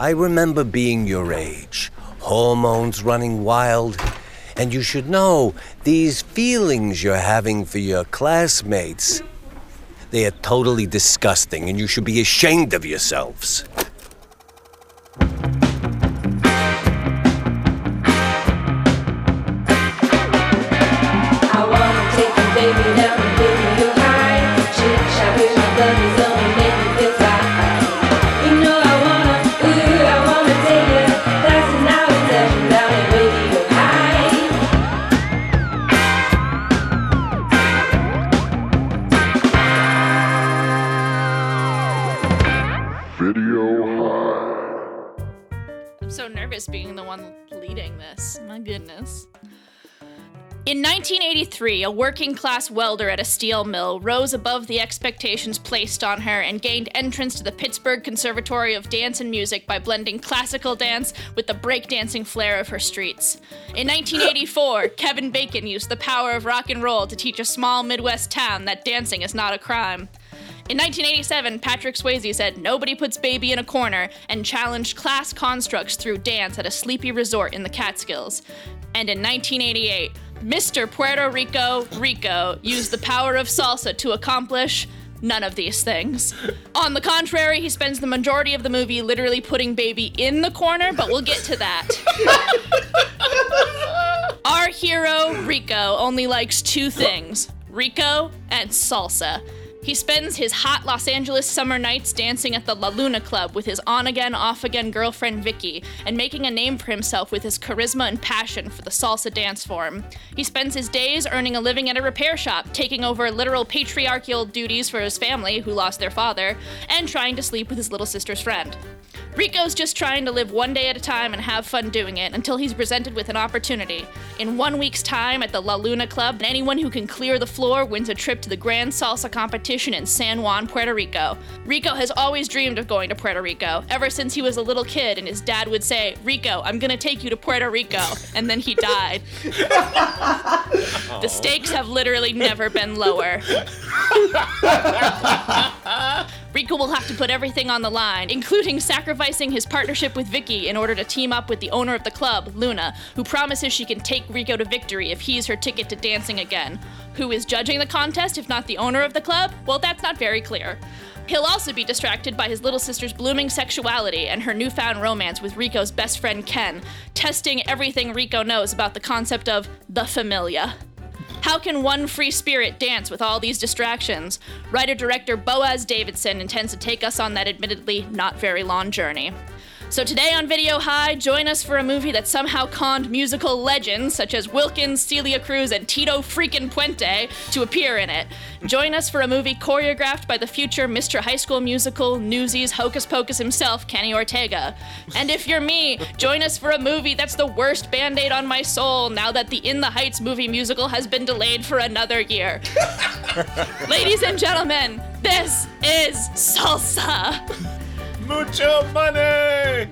I remember being your age, hormones running wild. And you should know these feelings you're having for your classmates. They are totally disgusting, and you should be ashamed of yourselves. 1983, a working class welder at a steel mill rose above the expectations placed on her and gained entrance to the Pittsburgh Conservatory of Dance and Music by blending classical dance with the breakdancing flair of her streets. In 1984, Kevin Bacon used the power of rock and roll to teach a small Midwest town that dancing is not a crime. In 1987, Patrick Swayze said nobody puts baby in a corner and challenged class constructs through dance at a sleepy resort in the Catskills. And in 1988, Mr. Puerto Rico Rico used the power of salsa to accomplish none of these things. On the contrary, he spends the majority of the movie literally putting baby in the corner, but we'll get to that. Our hero, Rico, only likes two things Rico and salsa. He spends his hot Los Angeles summer nights dancing at the La Luna Club with his on again, off again girlfriend Vicky, and making a name for himself with his charisma and passion for the salsa dance form. He spends his days earning a living at a repair shop, taking over literal patriarchal duties for his family, who lost their father, and trying to sleep with his little sister's friend. Rico's just trying to live one day at a time and have fun doing it until he's presented with an opportunity. In one week's time at the La Luna Club, anyone who can clear the floor wins a trip to the Grand Salsa competition in San Juan, Puerto Rico. Rico has always dreamed of going to Puerto Rico, ever since he was a little kid and his dad would say, Rico, I'm gonna take you to Puerto Rico. And then he died. the stakes have literally never been lower. Rico will have to put everything on the line, including sacrificing his partnership with Vicky in order to team up with the owner of the club, Luna, who promises she can take Rico to victory if he's her ticket to dancing again. Who is judging the contest if not the owner of the club? Well, that's not very clear. He'll also be distracted by his little sister's blooming sexuality and her newfound romance with Rico's best friend Ken, testing everything Rico knows about the concept of the familia. How can one free spirit dance with all these distractions? Writer director Boaz Davidson intends to take us on that admittedly not very long journey. So today on Video High, join us for a movie that somehow conned musical legends such as Wilkins, Celia Cruz, and Tito freaking Puente to appear in it. Join us for a movie choreographed by the future Mr. High School Musical, Newsies, Hocus Pocus himself, Kenny Ortega. And if you're me, join us for a movie that's the worst band aid on my soul now that the In the Heights movie musical has been delayed for another year. Ladies and gentlemen, this is Salsa. Mucho money!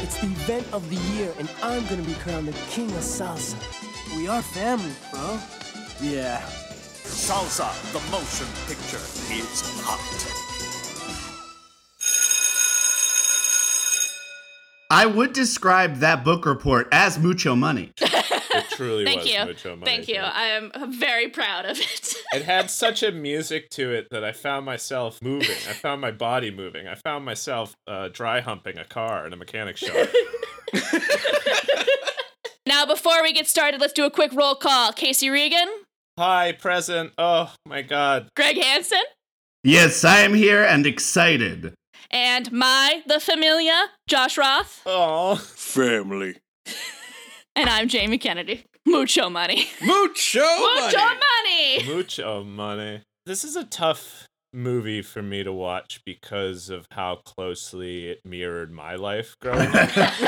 It's the event of the year, and I'm gonna be crowned the king of salsa. We are family, bro. Yeah. Salsa, the motion picture, is hot. I would describe that book report as mucho money. It truly Thank was you. Mucho Money. Thank you. I am very proud of it. It had such a music to it that I found myself moving. I found my body moving. I found myself uh, dry humping a car in a mechanic shop. now, before we get started, let's do a quick roll call. Casey Regan, Hi, present. Oh my god. Greg Hansen, Yes, I am here and excited. And my the Familia, Josh Roth, Oh. Family. and I'm Jamie Kennedy. Mucho money. Mucho, Mucho money. Mucho money. This is a tough movie for me to watch because of how closely it mirrored my life growing up.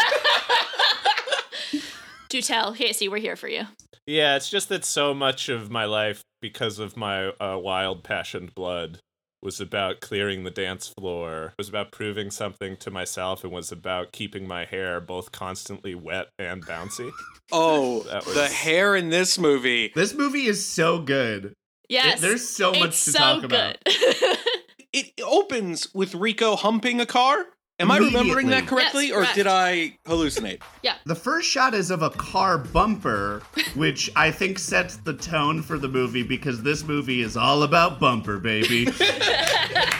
Do tell, Casey, we're here for you. yeah, it's just that so much of my life, because of my uh, wild, passionate blood, was about clearing the dance floor, was about proving something to myself, and was about keeping my hair both constantly wet and bouncy. Oh, That the hair in this movie. This movie is so good. Yes. there's so much to so talk about. it opens with Rico humping a car. Am I remembering that correctly, Yes, or correct. did I hallucinate? Yeah. The first shot is of a car bumper, which I think sets the tone for the movie because this movie is all about bumper, baby.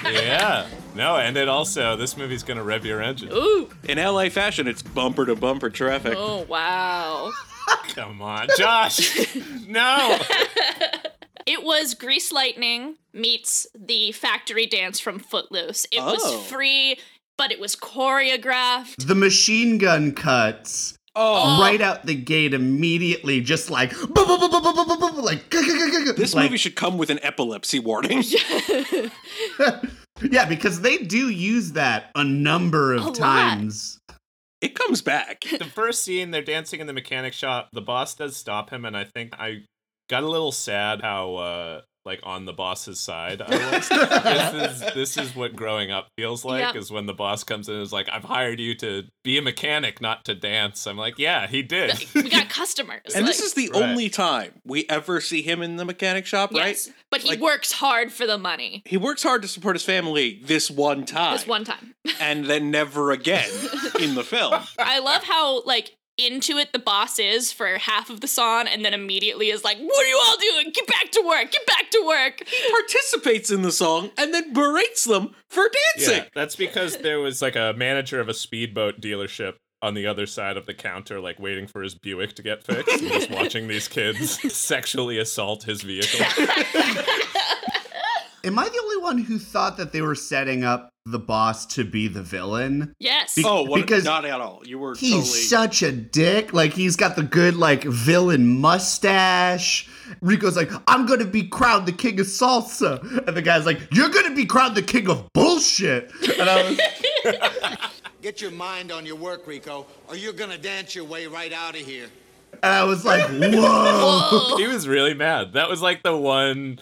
Yeah. No, and it also this movie's gonna rev your engine. Ooh. In LA fashion, it's bumper to bumper traffic. Oh wow. Come on, Josh. no. It was Grease Lightning meets the factory dance from Footloose. It Oh. was free, but it was choreographed. The machine gun cuts. Oh. oh. Right out the gate immediately, just like like this movie should come with an epilepsy warning. yeah, because they do use that a number of times. It comes back. The first scene, they're dancing in the mechanic shop. The boss does stop him, and I think I got a little sad how uh, like on the boss's side I was. this is this is what growing up feels like Yep. is when the boss comes in and is like, I've hired you to be a mechanic, not to dance. I'm like, yeah, he did. we got customers. And this is the Right. only time we ever see him in the mechanic shop, yes, right? but he Like- works hard for the money. He works hard to support his family this one time. This one time. and then never again in the film. I love how like into it the boss is for half of the song and then immediately is like, What are you all doing? Get back to work, get back to work. he Participates in the song and then berates them for dancing. Yeah, that's because there was like a manager of a speedboat dealership on the other side of the counter, like waiting for his Buick to get fixed, and just watching these kids sexually assault his vehicle. Am I the only one who thought that they were setting up the boss to be the villain? Yes. Be- Oh, what, Because not at all. You were He's totally. such a dick. Like he's got the good like villain mustache. Rico's like, I'm gonna be crowned the king of salsa, and the guy's like, You're gonna be crowned the king of bullshit. And I was, Get your mind on your work, Rico, or you're gonna dance your way right out of here. and I was like, Whoa. he was really mad. That was like the one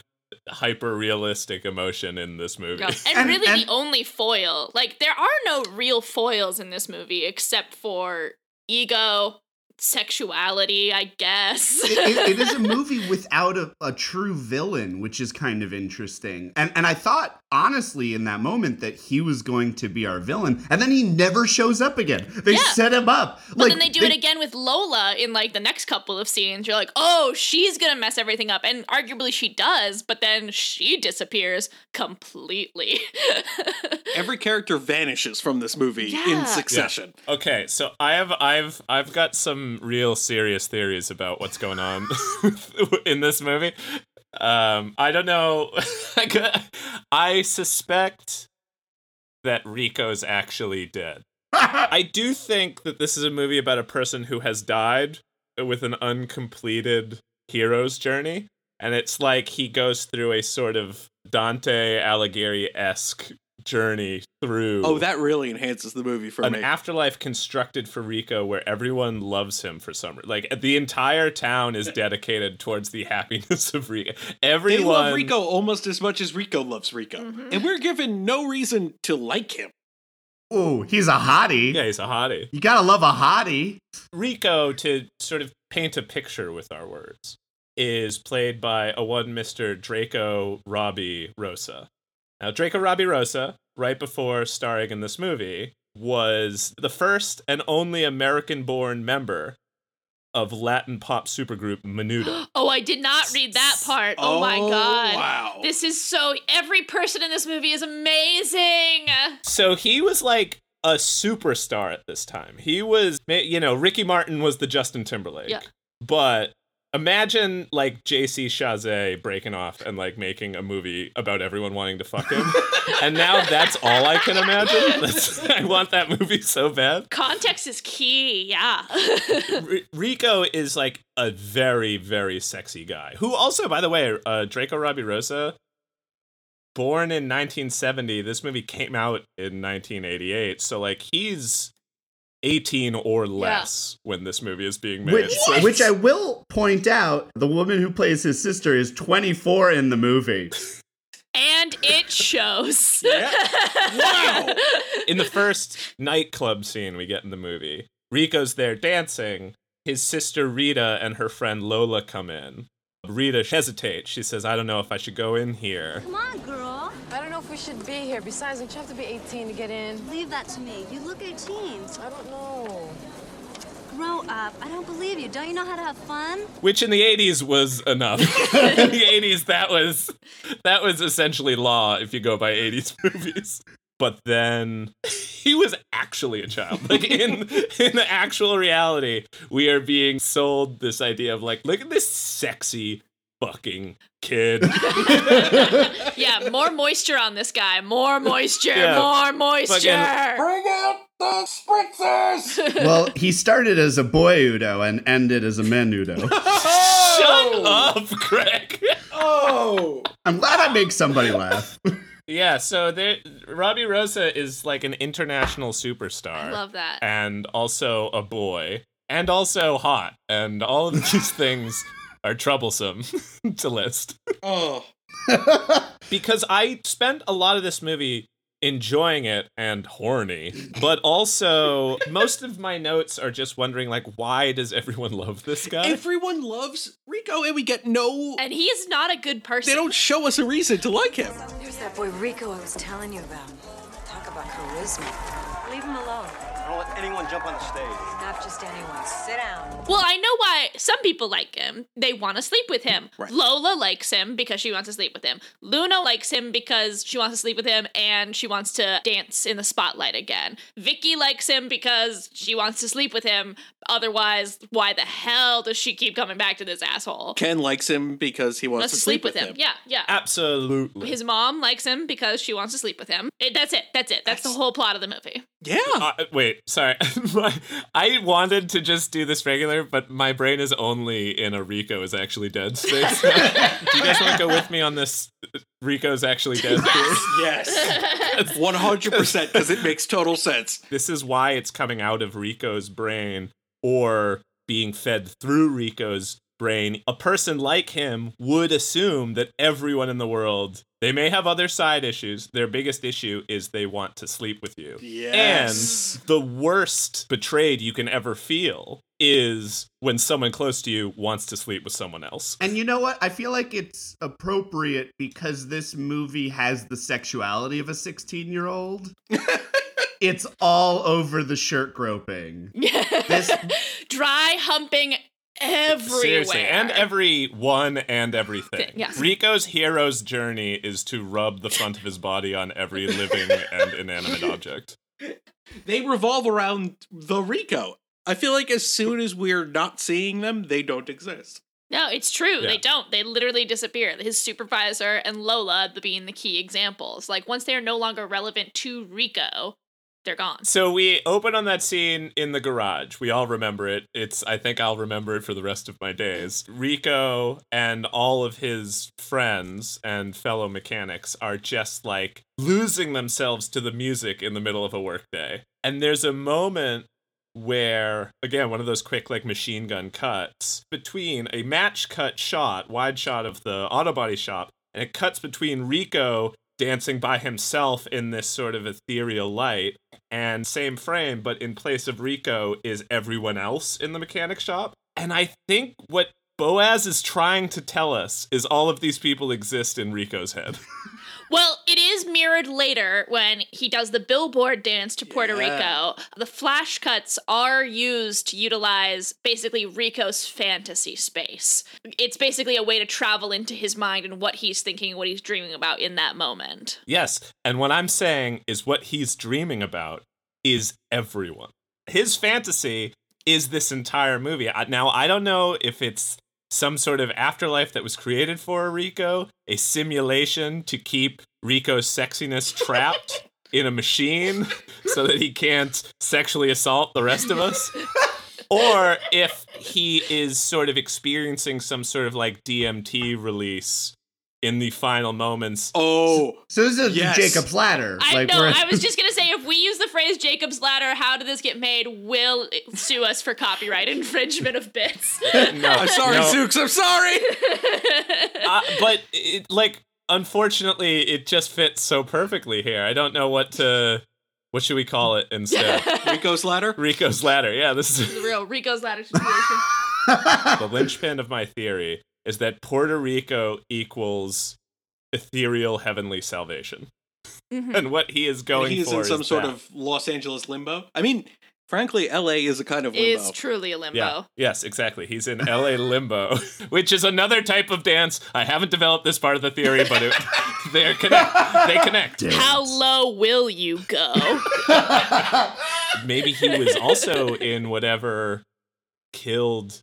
hyper realistic emotion in this movie. No, And, And- really and- the only foil. Like there are no real foils in this movie except for ego, sexuality, I guess. It- it- it is a movie without a, a true villain, which is kind of interesting. And and I thought honestly in that moment that he was going to be our villain, and then he never shows up again. They Yeah. set him up. But then they do it again with Lola in like the next couple of scenes. You're like, oh, she's gonna mess everything up. And arguably she does, but then she disappears completely. Every character vanishes from this movie Yeah. in succession. Okay, so I have I've I've got some real serious theories about what's going on in this movie. Um, I don't know. I I suspect that Rico's actually dead. I do think that this is a movie about a person who has died with an uncompleted hero's journey. And it's like he goes through a sort of Dante Alighieri esque journey through Oh, that really enhances the movie for an me. afterlife constructed for Rico where everyone loves him for some reason. Like the entire town is dedicated towards the happiness of Rico. they Everyone love Rico almost as much as Rico loves Rico. Mm-hmm. And we're given no reason to like him. Oh, he's a hottie. Yeah, he's a hottie. You gotta love a hottie. Rico, to sort of paint a picture with our words, is played by a one Mr. Draco Robbie Rosa. Now, Draco Robbie Rosa, right before starring in this movie, was the first and only American born member of Latin pop supergroup Menudo. oh, I did not read that part. Oh, my Oh, god. wow. This is so every person in this movie is amazing. So he was like a superstar at this time. He was, you know, Ricky Martin was the Justin Timberlake. Yeah. But imagine like JC Chasez breaking off and like making a movie about everyone wanting to fuck him. and now that's all I can imagine. That's, I want that movie so bad. Context is key, yeah. R- Rico is like a very, very sexy guy. Who also, by the way, uh, Draco Robbie Rosa, born in 1970. This movie came out in 1988. So, like, he's 18 or less when this movie is being made. Which, So- which I will point out, the woman who plays his sister is 24 in the movie. and it shows. Wow. in the first nightclub scene we get in the movie, Rico's there dancing. His sister Rita and her friend Lola come in. Rita hesitates. She says, I don't know if I should go in here. Come on, girl. I don't know if we should be here. Besides, don't you have to be 18 to get in? Leave that to me. You look 18. I don't know. Grow up. I don't believe you. Don't you know how to have fun? Which in the 80s was enough. in the 80s that was that was essentially law if you go by 80s movies. But then he was actually a child. Like in in the actual reality, we are being sold this idea of like, look at this sexy fucking kid. yeah, more moisture on this guy. More moisture. Yeah. More moisture. Bring out the spritzers! well, he started as a boy Udo and ended as a man Udo. Shut oh! up, Greg. Oh, I'm glad I make somebody laugh. Yeah, so there, Robbie Rosa is like an international superstar. I love that. And also a boy, and also hot, and all of these things are troublesome to list. oh. Because I spent a lot of this movie enjoying it and horny, but also most of my notes are just wondering like, why does everyone love this guy? Everyone loves Rico, and we get no. And he's not a good person. They don't show us a reason to like him. There's that boy Rico I was telling you about. Talk about charisma. Leave him alone. Don't let anyone jump on the stage. Not just anyone. Sit down. Well, I know why some people like him. They want to sleep with him. Right. Lola likes him because she wants to sleep with him. Luna likes him because she wants to sleep with him and she wants to dance in the spotlight again. Vicky likes him because she wants to sleep with him. Otherwise, why the hell does she keep coming back to this asshole? Ken likes him because he wants Wants to sleep, with him. Yeah, yeah. Absolutely. His mom likes him because she wants to sleep with him. It, that's it. That's it. That's, the whole plot of the movie. Yeah. Uh, wait, sorry. My- I wanted to just do this regular, but my brain is only in a Rico is actually dead space. do you guys want to go with me on this Rico's actually dead theory? yes. 100% because it makes total sense. This is why it's coming out of Rico's brain or being fed through Rico's brain. A person like him would assume that everyone in the world, they may have other side issues. Their biggest issue is they want to sleep with you. Yes. And the worst betrayed you can ever feel is when someone close to you wants to sleep with someone else. And you know what? I feel like it's appropriate because this movie has the sexuality of a 16 year old. it's all over the shirt groping. This Dry humping everywhere. Seriously, and everyone and everything. Yes. Rico's hero's journey is to rub the front of his body on every living and inanimate object. They revolve around the Rico. I feel like as soon as we're not seeing them, they don't exist. No, it's true. Yeah. They don't. They literally disappear. His supervisor and Lola being the key examples. Like once they are no longer relevant to Rico, they're gone. So we open on that scene in the garage. We all remember it. It's I think I'll remember it for the rest of my days. Rico and all of his friends and fellow mechanics are just like losing themselves to the music in the middle of a workday. And there's a moment where again one of those quick like machine gun cuts between a match cut shot wide shot of the auto body shop and it cuts between rico dancing by himself in this sort of ethereal light and same frame but in place of rico is everyone else in the mechanic shop. And i think what boaz is trying to tell us is all of these people exist in rico's head Well, it is mirrored later when he does the billboard dance to Puerto Yeah. Rico. The flash cuts are used to utilize basically Rico's fantasy space. It's basically a way to travel into his mind and what he's thinking and what he's dreaming about in that moment. Yes. And what I'm saying is what he's dreaming about is everyone. His fantasy is this entire movie. Now, I don't know if it's some sort of afterlife that was created for Rico, a simulation to keep Rico's sexiness trapped in a machine so that he can't sexually assault the rest of us. Or if he is sort of experiencing some sort of like DMT release in the final moments. Oh, so this is Yes. Jacob's ladder. I know. I was just gonna say, if we use the phrase "Jacob's Ladder," how did this get made? Will sue us for copyright infringement of bits? No, I'm sorry, no. Zooks. I'm sorry. Uh, but it, like, unfortunately, it just fits so perfectly here. I don't know what to. What should we call it instead? Rico's ladder. Rico's ladder. Yeah, this is the real Rico's Ladder situation. the linchpin of my theory is that Puerto Rico equals ethereal heavenly salvation. Mm-hmm. and what he is going He's for in some is sort that. of Los Angeles limbo. I mean, frankly, LA is a kind of limbo. Is truly a limbo. Yeah. Yes, exactly. He's in LA limbo, which is another type of dance. I haven't developed this part of the theory, but it, they're connect. They connect. How low will you go? Maybe he was also in whatever killed.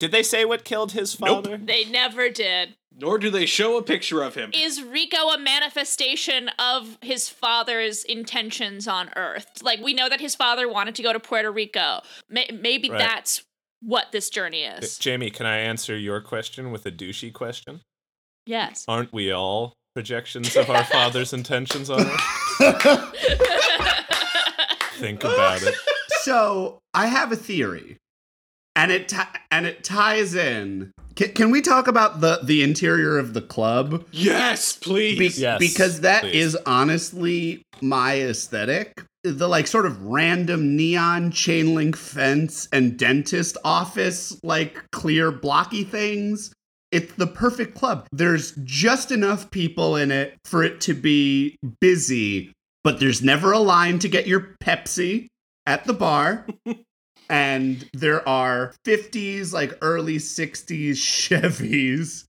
Did they say what killed his father? they never did. Nor do they show a picture of him. Is Rico a manifestation of his father's intentions on Earth? Like, we know that his father wanted to go to Puerto Rico. May- maybe Right. that's what this journey is. Jamie, can I answer your question with a douchey question? Yes. Aren't we all projections of our father's intentions on Earth? Think about it. so I have a theory, and it ti- and it ties in. Can, can we talk about the the interior of the club? Yes, please. Be- Yes, because that is please. honestly my aesthetic. The like sort of random neon chain link fence and dentist office, like clear blocky things. It's the perfect club. There's just enough people in it for it to be busy, but there's never a line to get your Pepsi at the bar. and there are 50s, like early 60s Chevys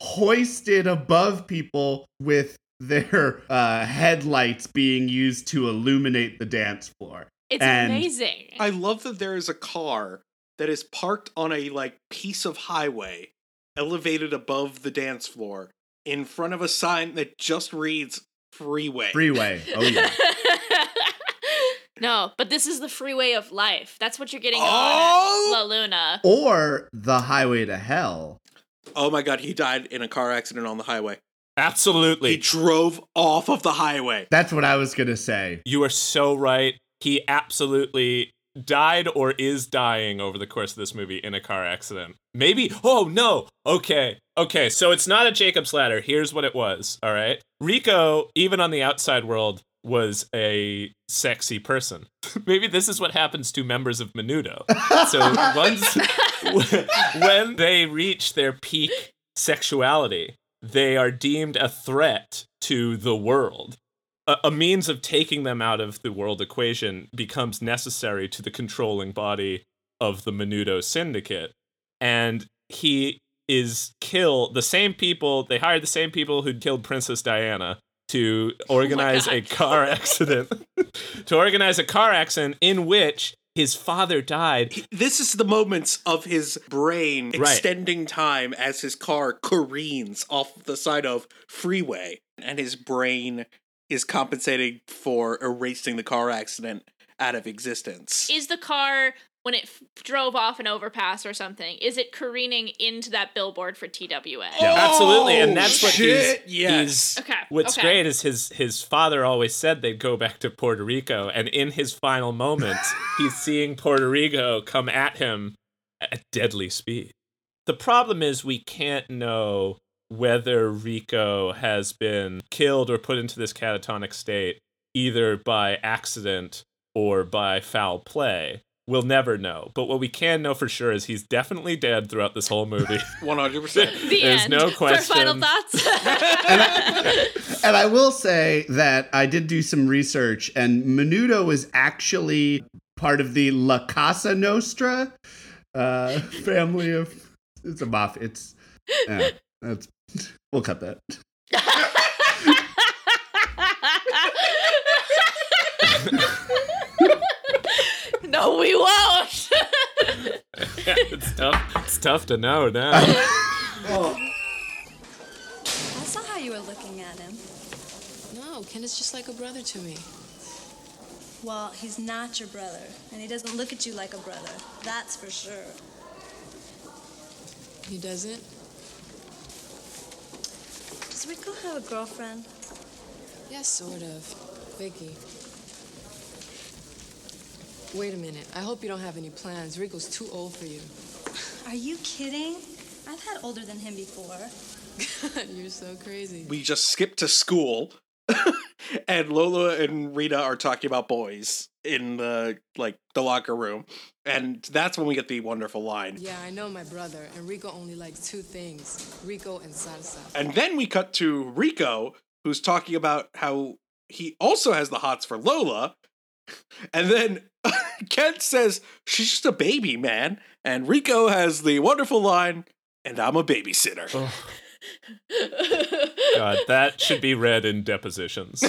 hoisted above people with their uh, headlights being used to illuminate the dance floor. It's And- amazing. I love that there is a car that is parked on a like piece of highway, elevated above the dance floor, in front of a sign that just reads freeway. Freeway. Oh, yeah. no, but this is the freeway of life. That's what you're getting Oh! on La Luna. or the highway to hell. Oh my god, he died in a car accident on the highway. Absolutely. He drove off of the highway. That's what I was going to say. You are so right. He absolutely died or is dying over the course of this movie in a car accident. Maybe. Oh, no. Okay. Okay. So it's not a Jacob's ladder. Here's what it was. All right. Rico, even on the outside world, was a sexy person. Maybe this is what happens to members of Menudo. So once when they reach their peak sexuality, they are deemed a threat to the world a, a means of taking them out of the world equation becomes necessary to the controlling body of the Menudo syndicate. And he is killed. The same people, they hired the same people who'd killed Princess Diana to oh organize a car accident. to organize a car accident in which his father died. This is the moments of his brain Right. extending time as his car careens off the side of freeway, and his brain is compensating for erasing the car accident out of existence. Is the car when it f- drove off an overpass or something? Is it careening into that billboard for TWA? Yeah, oh, Absolutely, and Oh, that's what shit, he's, yes. he's- Okay, What's okay. great is his his father always said they'd go back to Puerto Rico, and in his final moments, he's seeing Puerto Rico come at him at deadly speed. The problem is we can't know whether Rico has been killed or put into this catatonic state either by accident or by foul play. We'll never know. But what we can know for sure is he's definitely dead throughout this whole movie. 100%. The There's end. no For final question. thoughts. And I will say that I did do some research, and Menudo is actually part of the La Casa Nostra uh, family of. It's a mafia. It's. Yeah, that's. We'll cut that. No, we won't. it's tough. It's tough to know now. I saw how you were looking at him. No, Ken is just like a brother to me. Well, he's not your brother, and he doesn't look at you like a brother. That's for sure. He doesn't? Does Rico have a girlfriend? Yes, sort of. Vicky. Wait a minute. I hope you don't have any plans. Rico's too old for you. Are you kidding? I've had older than him before. God, You're so crazy. we just skip to school and Lola and Rita are talking about boys in the like the locker room and that's when we get the wonderful line Yeah, I know my brother, and Rico only likes two things Rico and salsa. and then we cut to Rico who's talking about how he also has the hots for Lola. And then Ken says she's just a baby, man. And Rico has the wonderful line, and I'm a babysitter. God, that should be read in depositions.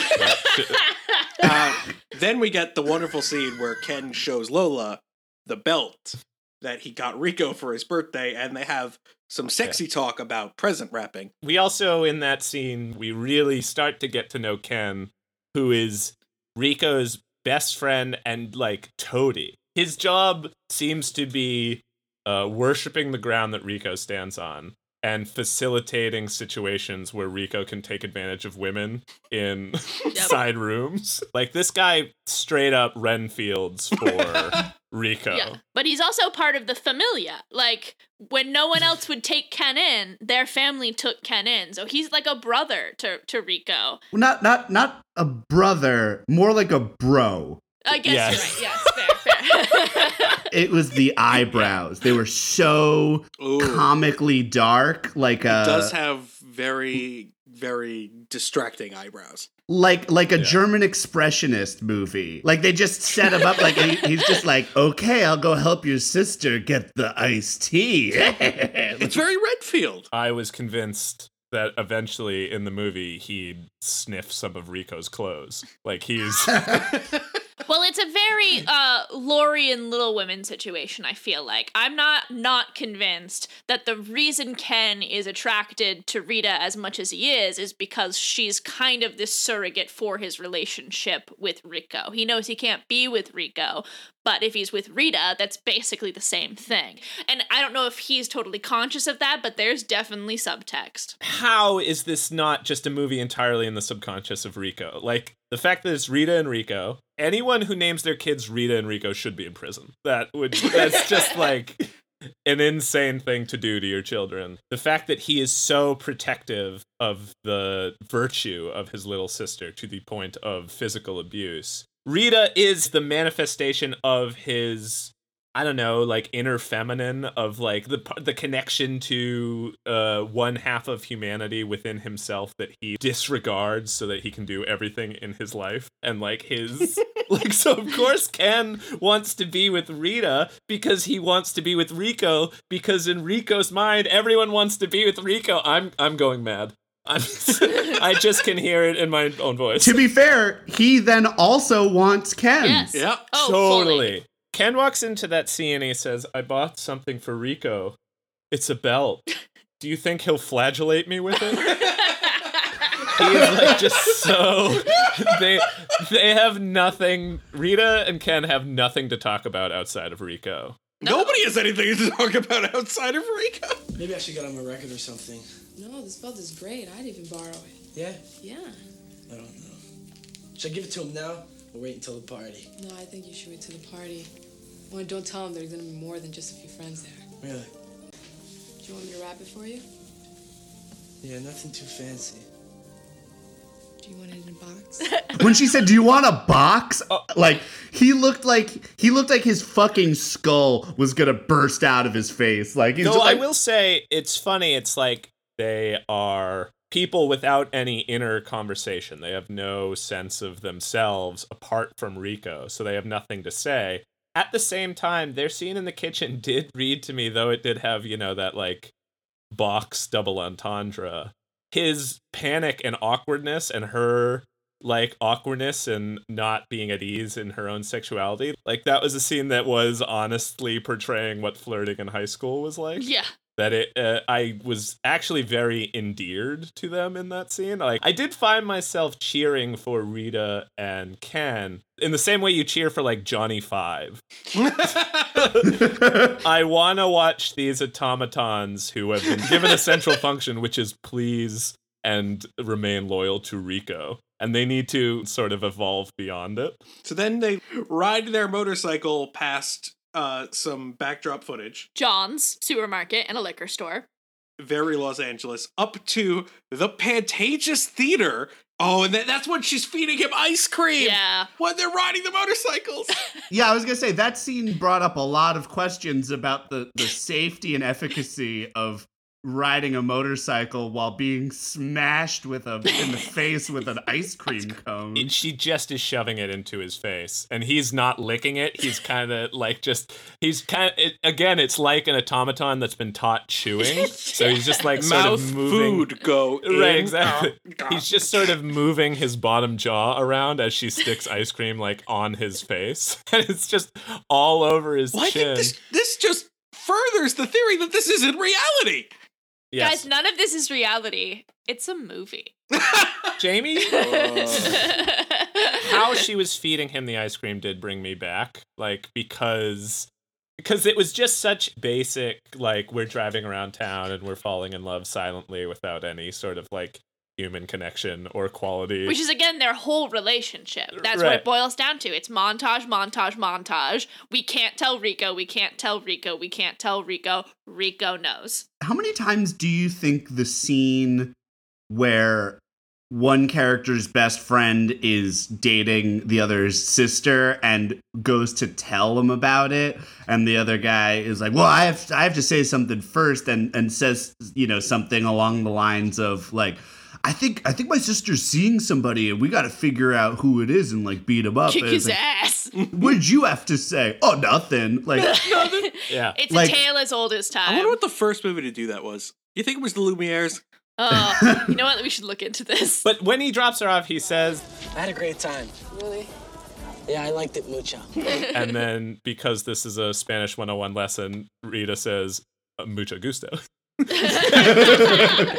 Uh, then we get the wonderful scene where Ken shows Lola the belt that he got Rico for his birthday, and they have some sexy talk about present wrapping. we also in that scene we really start to get to know Ken, who is Rico's best friend and like toady. His job seems to be uh, worshiping the ground that Rico stands on and facilitating situations where Rico can take advantage of women in side rooms. Like this guy straight up Renfields for Rico. Yeah. But he's also part of the familia. Like when no one else would take Ken in, their family took Ken in. So he's like a brother to to Rico. Well, not not not a brother, more like a bro. I guess Yes. you're right. Yes, fair, fair. It was the eyebrows. They were so comically dark, like He a does uh, have very, very distracting eyebrows. Like like a German expressionist movie. Like they just set him up like he, he's just like, okay, I'll go help your sister get the iced tea. it's very Renfield. I was convinced that eventually in the movie he'd sniff some of Rico's clothes. Like he's well, it's a very uh Laurie and Little Women situation, I feel like. I'm not not convinced that the reason Ken is attracted to Rita as much as he is is because she's kind of this surrogate for his relationship with Rico. He knows he can't be with Rico, but if he's with Rita, that's basically the same thing. And I don't know if he's totally conscious of that, but there's definitely subtext. how is this not just a movie entirely in the subconscious of Rico? Like the fact that it's Rita and Rico. Anyone who names their kids Rita and Rico should be in prison. That would that's just like an insane thing to do to your children. The fact that he is so protective of the virtue of his little sister to the point of physical abuse. Rita is the manifestation of his I don't know, like inner feminine of like the the connection to uh one half of humanity within himself that he disregards so that he can do everything in his life and like his like so of course Ken wants to be with Rita because he wants to be with Rico because in Rico's mind everyone wants to be with Rico. I'm I'm going mad. I'm I just can hear it in my own voice. to be fair, he then also wants Ken. Yes. Yeah. Oh, totally. Ken walks into that scene and he says, I bought something for Rico. It's a belt. Do you think he'll flagellate me with it? he is like just so they they have nothing Rita and Ken have nothing to talk about outside of Rico. Nobody has anything to talk about outside of Rico. Maybe I should get on my record or something. No, this belt is great. I'd even borrow it. Yeah? Yeah. I don't know. Should I give it to him now or wait until the party? No, I think you should wait to the party. Well, don't tell him there's gonna be more than just a few friends there. Really? Do you want me to wrap it for you? Yeah, nothing too fancy. Do you want it in a box? When she said, "Do you want a box?" Oh. like he looked like he looked like his fucking skull was gonna burst out of his face. Like he's No, just I will say it's funny. It's like they are people without any inner conversation. They have no sense of themselves apart from Rico, so they have nothing to say. At the same time, their scene in the kitchen did read to me, though it did have, you know, that like box double entendre. His panic and awkwardness and her like awkwardness and not being at ease in her own sexuality. Like that was a scene that was honestly portraying what flirting in high school was like Yeah. That it uh, I was actually very endeared to them in that scene. Like I did find myself cheering for Rita and Ken in the same way you cheer for like Johnny 5. I want to watch these automatons who have been given a central function which is please and remain loyal to Rico. And they need to sort of evolve beyond it. So then they ride their motorcycle past uh, some backdrop footage, John's supermarket and a liquor store. very Los Angeles, up to the Pantages Theater. Oh, and that, that's when she's feeding him ice cream. Yeah. When they're riding the motorcycles. yeah, I was gonna say that scene brought up a lot of questions about the the safety and efficacy of riding a motorcycle while being smashed with a in the face with an ice cream cone. And she just is shoving it into his face and he's not licking it. He's kind of like just he's kind of it, again it's like an automaton that's been taught chewing. So he's just like sort Mouth of moving food go right in, exactly. Uh, he's just sort of moving his bottom jaw around as she sticks ice cream like on his face. And it's just all over his Well, I chin. think this this just furthers the theory that this isn't reality. Yes Guys, none of this is reality. It's a movie. jamie how she was feeding him the ice cream did bring me back like because because it was just such basic like we're driving around town and we're falling in love silently without any sort of like human connection or quality Which is again their whole relationship. That's what it boils down to. It's montage, montage, montage. We can't tell Rico, we can't tell Rico, we can't tell Rico. Rico knows. How many times do you think the scene where one character's best friend is dating the other's sister and goes to tell him about it and the other guy is like well i have i have to say something first and and says you know something along the lines of like I think I think my sister's seeing somebody and we got to figure out who it is and like beat him up. Kick And his like, ass. What did you have to say? Oh, nothing. Like nothing. yeah It's Like- a tale as old as time. I wonder what the first movie to do that was. You think it was the Lumieres? Oh, you know what? We should look into this. but when he drops her off he says I had a great time. Really? Yeah, I liked it mucho. and then because this is a spanish 101 lesson rita says "Uh, mucho gusto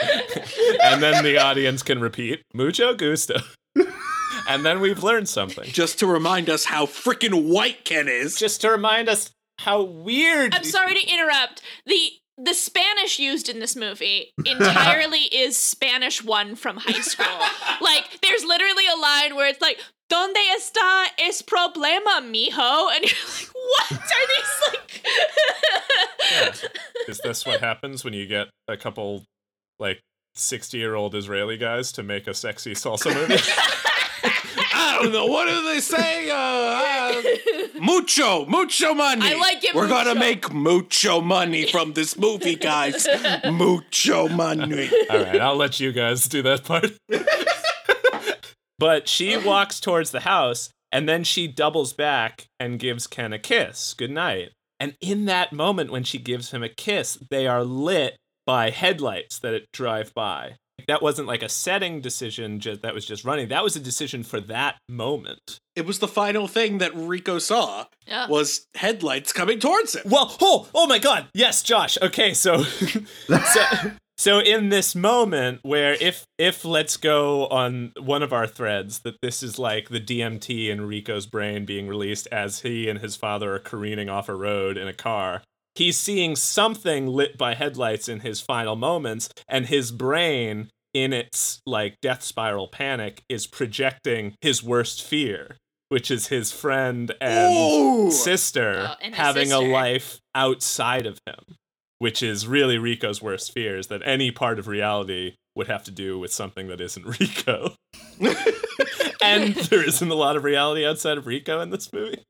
and then the audience can repeat mucho gusto and then we've learned something Just to remind us how freaking white Ken is. just to remind us how weird I'm sorry to interrupt. The the Spanish used in this movie entirely is Spanish one from high school. like there's literally a line where it's like Donde está es problema, mijo? And you're like, what are these like Yeah. Is this what happens when you get a couple like 60 year old Israeli guys to make a sexy salsa movie? I don't know. What do they say? Uh, uh, mucho, mucho money. I like it We're gonna make mucho money from this movie, guys. mucho money. All right, I'll let you guys do that part. but she walks towards the house and then she doubles back and gives Ken a kiss. Good night. And in that moment when she gives him a kiss, they are lit by headlights that drive by. That wasn't like a setting decision just that was just running. That was a decision for that moment. It was the final thing that Rico saw Yeah. was headlights coming towards him. Well, oh, oh my God, yes, Josh. Okay, so, so, so in this moment where if if let's go on one of our threads that this is like the DMT in Rico's brain being released as he and his father are careening off a road in a car. He's seeing something lit by headlights in his final moments, and his brain, in its like death spiral panic, is projecting his worst fear, which is his friend and Ooh. sister Oh, and his having a life outside of him, which is really Rico's worst fear is that any part of reality would have to do with something that isn't Rico. and there isn't a lot of reality outside of Rico in this movie.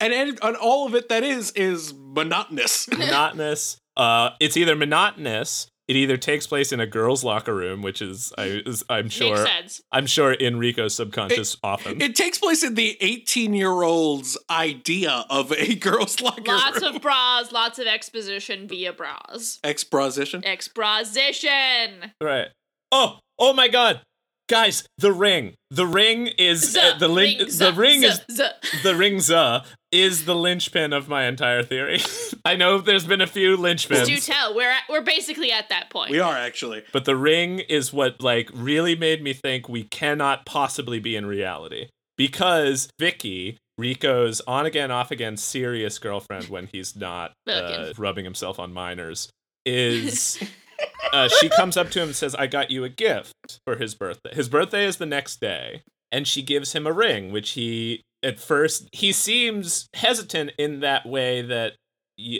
And, and and all of it that is is monotonous. Monotonous. Uh, it's either monotonous. It either takes place in a girl's locker room, which is, I, is I'm sure, sense. I'm sure in Rico's subconscious often. It takes place in the 18 year old's idea of a girl's locker lots room. of bras, lots of exposition via bras. exposition. Exposition. Right. Oh, oh my God, guys! The ring. The ring is uh, the link. ring, the ring z- is z- the ring. Z is the linchpin of my entire theory. I know there's been a few linchpins. Do linchpins, tell. We're at, we're basically at that point. We are actually. but the ring is what like really made me think we cannot possibly be in reality because Vicky. Rico's on again, off again, serious girlfriend when he's not uh, rubbing himself on minors is uh, she comes up to him and says, I got you a gift for his birthday. His birthday is the next day. And she gives him a ring, which he, at first, he seems hesitant in that way that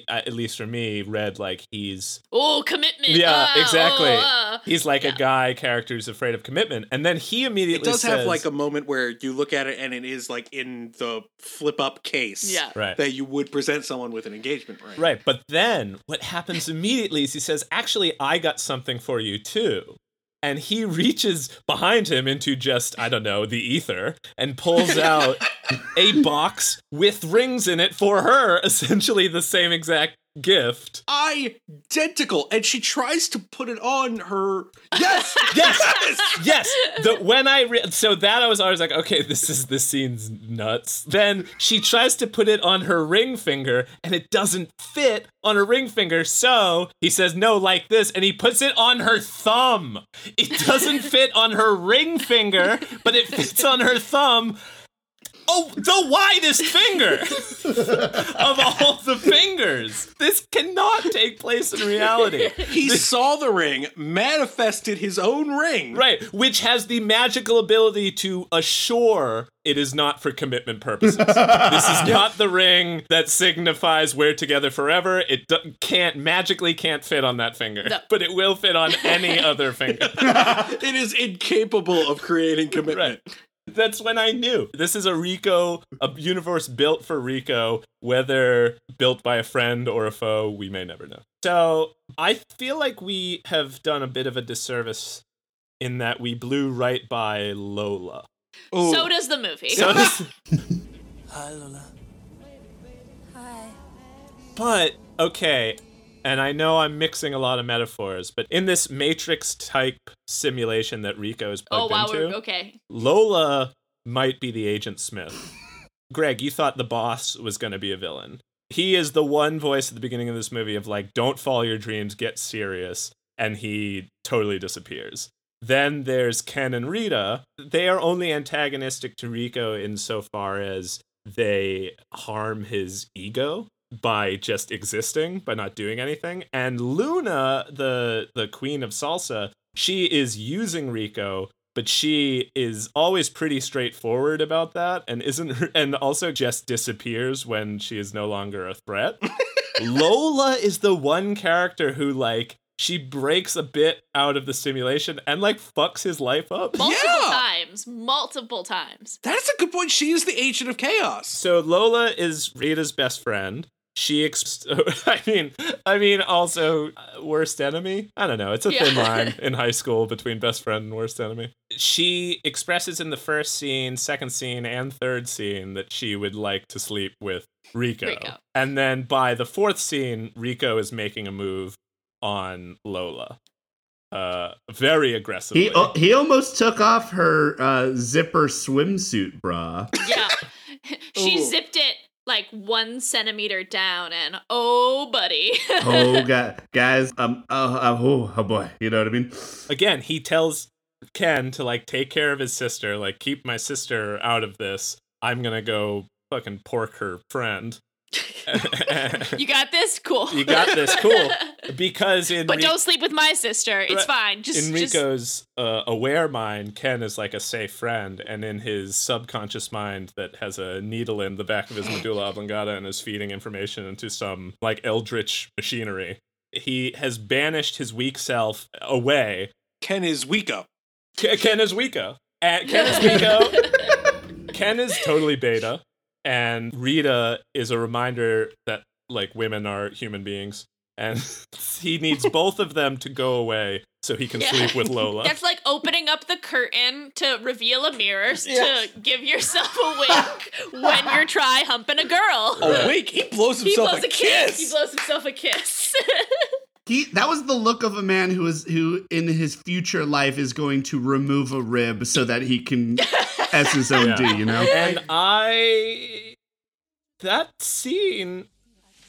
at least for me, read like he's Oh, commitment. yeah, ah, exactly. oh, ah. He's like a guy character who's afraid of commitment, and then he It immediately does says, have like a moment where you look at it and it is like in the flip up case Yeah. Right. that you would present someone with an engagement ring. Right, but then what happens immediately is he says, "Actually, I got something for you too." And he reaches behind him into just, I don't know, the ether and pulls out a box with rings in it for her, essentially the same exact gift. Identical. And she tries to put it on her. Yes! Yes! yes! The, when I re- so that I was always like, okay, this is this scene's nuts. Then she tries to put it on her ring finger, and it doesn't fit on her ring finger. So he says, no, like this, and he puts it on her thumb. It doesn't fit on her ring finger, but it fits on her thumb. Oh, the widest finger of all the fingers. This cannot take place in reality. He saw the ring, manifested his own ring. Right, which has the magical ability to assure it is not for commitment purposes. this is not the ring that signifies we're together forever. It do- can't magically can't fit on that finger, No. but it will fit on any other finger. It is incapable of creating commitment. That's when I knew. This is a Rico, a universe built for Rico, whether built by a friend or a foe, we may never know. So I feel like we have done a bit of a disservice in that we blew right by Lola. So does the movie. So does- Hi, Lola. Hi. But okay, and I know I'm mixing a lot of metaphors, but in this Matrix type simulation that Rico is oh plugged wow, into, okay. Lola might be the Agent Smith. Greg, you thought the boss was going to be a villain. He is the one voice at the beginning of this movie of like, don't follow your dreams, get serious. And he totally disappears. Then there's Ken and Rita. They are only antagonistic to Rico insofar as they harm his ego by just existing, by not doing anything. And Luna, the the queen of salsa, she is using Rico, but she is always pretty straightforward about that and isn't and also just disappears when she is no longer a threat. Lola is the one character who like she breaks a bit out of the simulation and like fucks his life up. Multiple Yeah. times. Multiple times. That's a good point. She is the agent of chaos. So Lola is Rita's best friend. She, ex- I mean, I mean, also uh, worst enemy. I don't know. It's a thin Yeah. line in high school between best friend and worst enemy. She expresses in the first scene, second scene, and third scene that she would like to sleep with Rico. Rico. And then by the fourth scene, Rico is making a move on Lola, uh, very aggressively. He uh, he almost took off her uh, zipper swimsuit bra. Yeah. she Ooh. zipped it like one centimeter down, and oh, buddy. oh god, guys, um, oh, oh, oh, oh boy, you know what I mean? again, he tells Ken to like take care of his sister, like keep my sister out of this. I'm gonna go fucking pork her friend. you got this? Cool. you got this, cool. Because in But Ri- don't sleep with my sister. It's Right. fine. Just, in just Rico's uh, aware mind, Ken is like a safe friend, and in his subconscious mind that has a needle in the back of his medulla oblongata and is feeding information into some like eldritch machinery, he has banished his weak self away. Ken is Wiko. Ke- Ken is Wiko. And Ken is Wiko. Ken is totally beta, and Rita is a reminder that like women are human beings, and he needs both of them to go away so he can Yeah. sleep with Lola. That's like opening up the curtain to reveal a mirror s- Yeah. to give yourself a wink when you're try humping a girl. Oh, wait, he blows he himself blows a kiss. He blows himself a kiss. He that was the look of a man who is who in his future life is going to remove a rib so that he can S his own Yeah. D, you know? and I that scene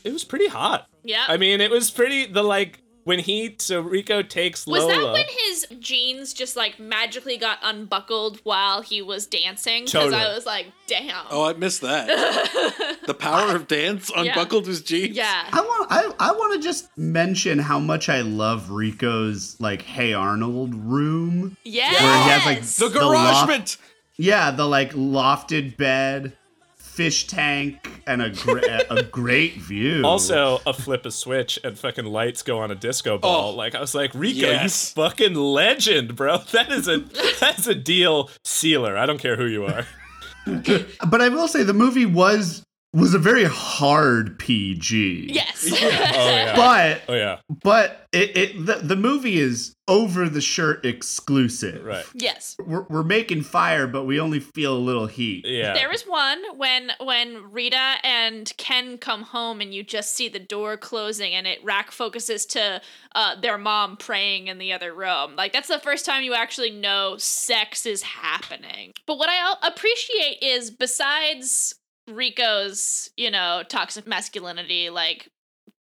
it was pretty hot. yeah. I mean, it was pretty the like when he so Rico takes was Lola. that when his jeans just like magically got unbuckled while he was dancing? Because Totally. I was like, damn. Oh, I missed that. the power of dance unbuckled his jeans. yeah. I want I, I want to just mention how much I love Rico's like Hey Arnold room. Yes. Where he has like The loft- garagement. Yeah, the like lofted bed, fish tank and a gra- a great view. Also, a flip a switch and fucking lights go on a disco oh. ball. Oh, like I was like, Rico, yes. you fucking legend, bro. That is a that's a deal sealer. I don't care who you are. but I will say the movie was was a very hard PG. Yes. Oh yeah. But oh yeah. but it, it the, the movie is over the shirt exclusive. Right. yes. We're, we're making fire, but we only feel a little heat. Yeah. There was one when when Rita and Ken come home and you just see the door closing and it rack focuses to uh, their mom praying in the other room. Like that's the first time you actually know sex is happening. But what I appreciate is besides Rico's, you know, toxic masculinity, like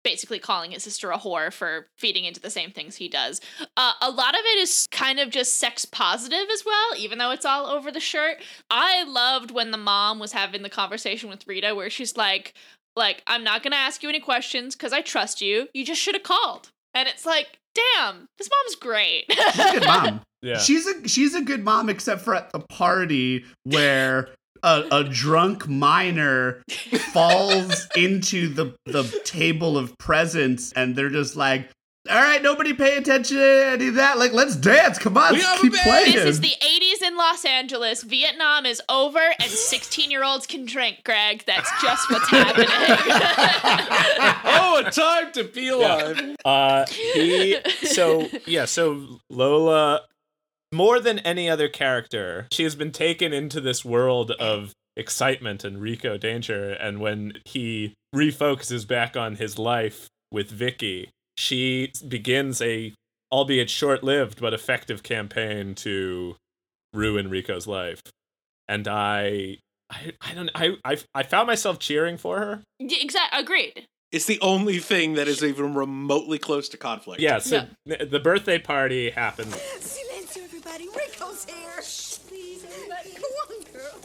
basically calling his sister a whore for feeding into the same things he does. Uh, a lot of it is kind of just sex positive as well, even though it's all over the shirt. I loved when the mom was having the conversation with Rita where she's like, like, I'm not gonna ask you any questions because I trust you. You just should have called. And it's like, damn, this mom's great. She's a good mom. Yeah. She's a she's a good mom, except for at the party where a, a drunk minor falls into the the table of presents, and they're just like, "All right, nobody pay attention to any of that. Like, let's dance. Come on, let's keep playing." This is the 80s in Los Angeles. Vietnam is over and 16 year olds can drink, Greg. That's just what's happening. oh, a time to be alive. Uh, he so yeah, so Lola, more than any other character, she has been taken into this world of excitement and Rico danger, and when he refocuses back on his life with Vicky, she begins a, albeit short-lived but effective campaign to ruin Rico's life, and I. I, I don't I, I I found myself cheering for her. Yeah, exactly. Agreed. It's the only thing that is even remotely close to conflict. Yeah, so th- the birthday party happened. Silencio, everybody. Rico's here. Please, everybody. Come on, girl.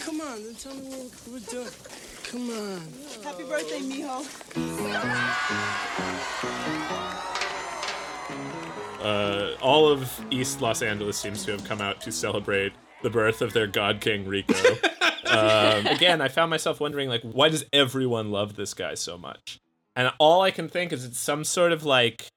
Come on, then tell me what we're doing. Come on. Happy birthday, mijo. uh, all of East Los Angeles seems to have come out to celebrate the birth of their god king Rico. um, again, I found myself wondering, like, why does everyone love this guy so much? And all I can think is it's some sort of like,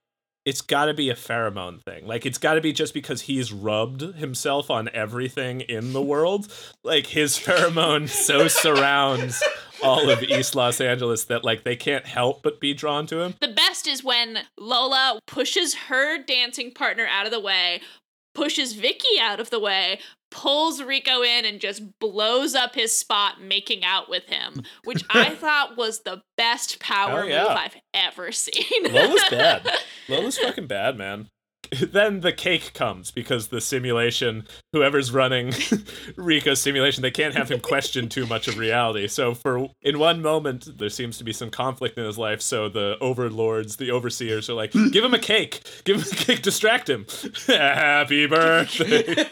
it's got to be a pheromone thing. Like, it's got to be just because he's rubbed himself on everything in the world. Like, his pheromone so surrounds all of East Los Angeles that, like, they can't help but be drawn to him. The best is when Lola pushes her dancing partner out of the way, pushes Vicky out of the way, pulls Rico in, and just blows up his spot making out with him, which I thought was the best power Hell yeah. move I've ever seen. Lola's bad. Lola's fucking bad, man. Then the cake comes because the simulation, whoever's running Rico's simulation, they can't have him question too much of reality. So for in one moment there seems to be some conflict in his life. So the overlords, the overseers are like, give him a cake, give him a cake, distract him. Happy birthday.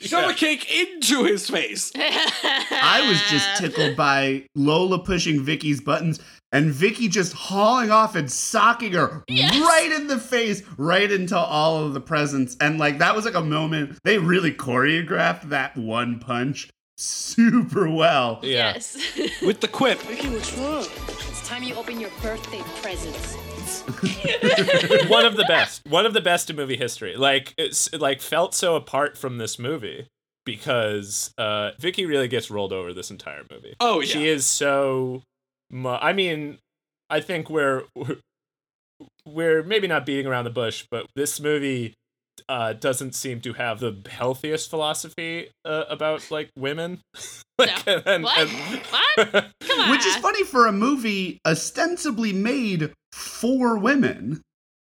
Shove a cake into his face. I was just tickled by Lola pushing Vicky's buttons and Vicky just hauling off and socking her right in the face, right into all of the presents. And like that was like a moment they really choreographed that one punch super well. Yes. With the quip. Vicky, what's wrong? It's time you open your birthday presents. one of the best. One of the best in movie history. Like it's like felt so apart from this movie because uh Vicky really gets rolled over this entire movie. Oh, yeah. She is so mu- I mean, I think we're we're- we're maybe not beating around the bush, but this movie uh doesn't seem to have the healthiest philosophy uh, about like women. like, and- and- What? what? Come on. Which is funny for a movie ostensibly made for women.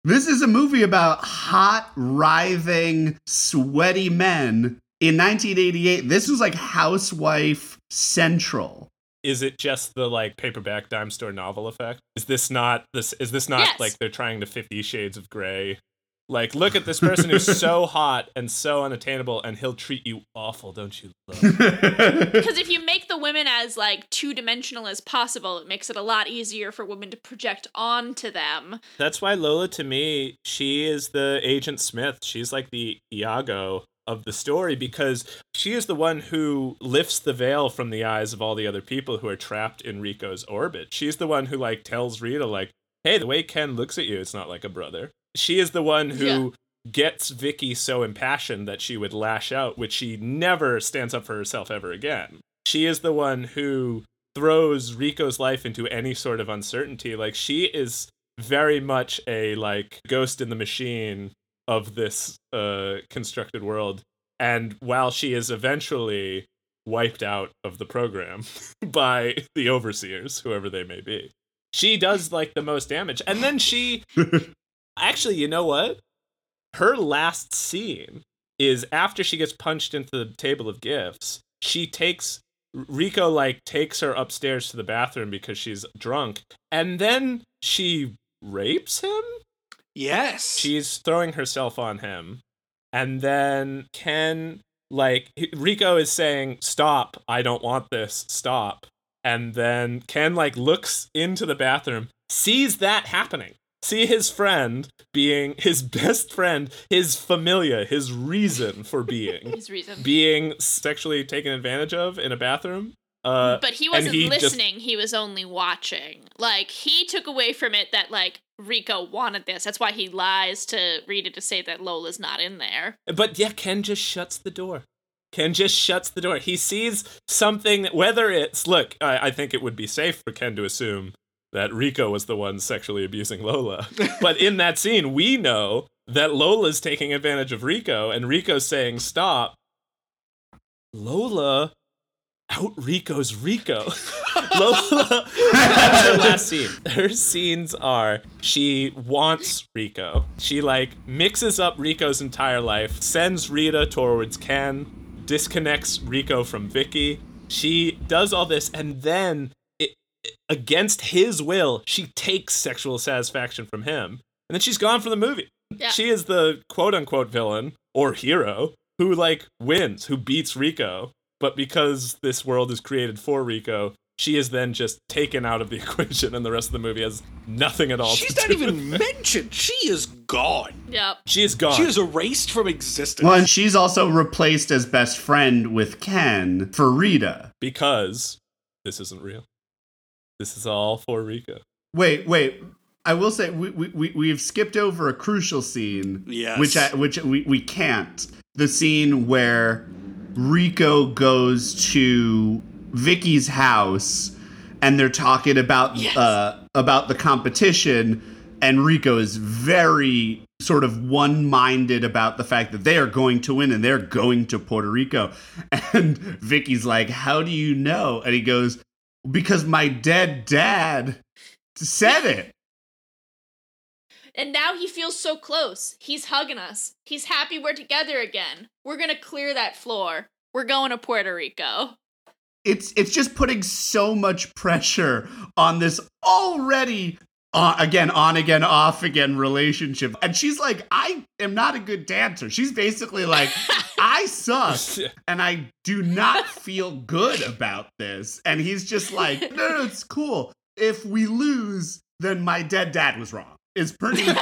This is a movie about hot, writhing, sweaty men. In 1988, this was like Housewife Central. Is it just the like paperback dime store novel effect? Is this not this is this not Yes. like they're trying to 50 shades of gray? Like look at this person who's so hot and so unattainable and he'll treat you awful, don't you love? Because if you make the women as like two dimensional as possible, it makes it a lot easier for women to project onto them. That's why Lola to me, she is the Agent Smith. She's like the Iago of the story because she is the one who lifts the veil from the eyes of all the other people who are trapped in Rico's orbit. She's the one who like tells Rita like, "Hey, the way Ken looks at you, it's not like a brother." She is the one who gets Vicky so impassioned that she would lash out, which she never stands up for herself ever again. She is the one who throws Rico's life into any sort of uncertainty. Like she is very much a like ghost in the machine of this uh constructed world. And while she is eventually wiped out of the program by the overseers, whoever they may be, she does like the most damage. And then she actually, you know what? Her last scene is after she gets punched into the table of gifts. She takes Rico like takes her upstairs to the bathroom because she's drunk, and then she rapes him. Yes. She's throwing herself on him, and then Ken like Rico is saying, "Stop! I don't want this. Stop!" And then Ken like looks into the bathroom, sees that happening, see his friend being his best friend, his familia, his reason for being, His reason. being sexually taken advantage of in a bathroom. Uh, But he wasn't he just- listening, he was only watching. Like he took away from it that like Rico wanted this. That's why he lies to Rita to say that Lola's not in there. But yeah, Ken just shuts the door. Ken just shuts the door. He sees something, whether it's, look, I, I think it would be safe for Ken to assume that Rico was the one sexually abusing Lola. but in that scene, we know that Lola's taking advantage of Rico, and Rico's saying, stop. Lola out Rico's Rico. Lola, that's her last scene. Her scenes are she wants Rico. She like mixes up Rico's entire life, sends Rita towards Ken, disconnects Rico from Vicky. She does all this, and then it, against his will, she takes sexual satisfaction from him, and then she's gone from the movie. Yeah. She is the quote unquote villain or hero who like wins, who beats Rico. But because this world is created for Rico, she is then just taken out of the equation, and the rest of the movie has nothing at all. She's to not do even with it. mentioned. She is gone. Yep. She is gone. She is erased from existence. Well, and she's also replaced as best friend with Ken for Rita. because this isn't real. This is all for Rico. Wait, wait. I will say we we we we've skipped over a crucial scene. Yes. Which I, which we we can't. The scene where Rico goes to Vicky's house and they're talking about uh about the competition and Rico is very sort of one-minded about the fact that they are going to win and they're going to Puerto Rico. And Vicky's like, "How do you know?" And he goes, "Because my dead dad said it." And now he feels so close. He's hugging us. He's happy we're together again. We're gonna clear that floor. We're going to Puerto Rico. it's it's just putting so much pressure on this already uh, again on again off again relationship and she's like i am not a good dancer she's basically like i suck and i do not feel good about this and he's just like no no it's cool if we lose then my dead dad was wrong it's pretty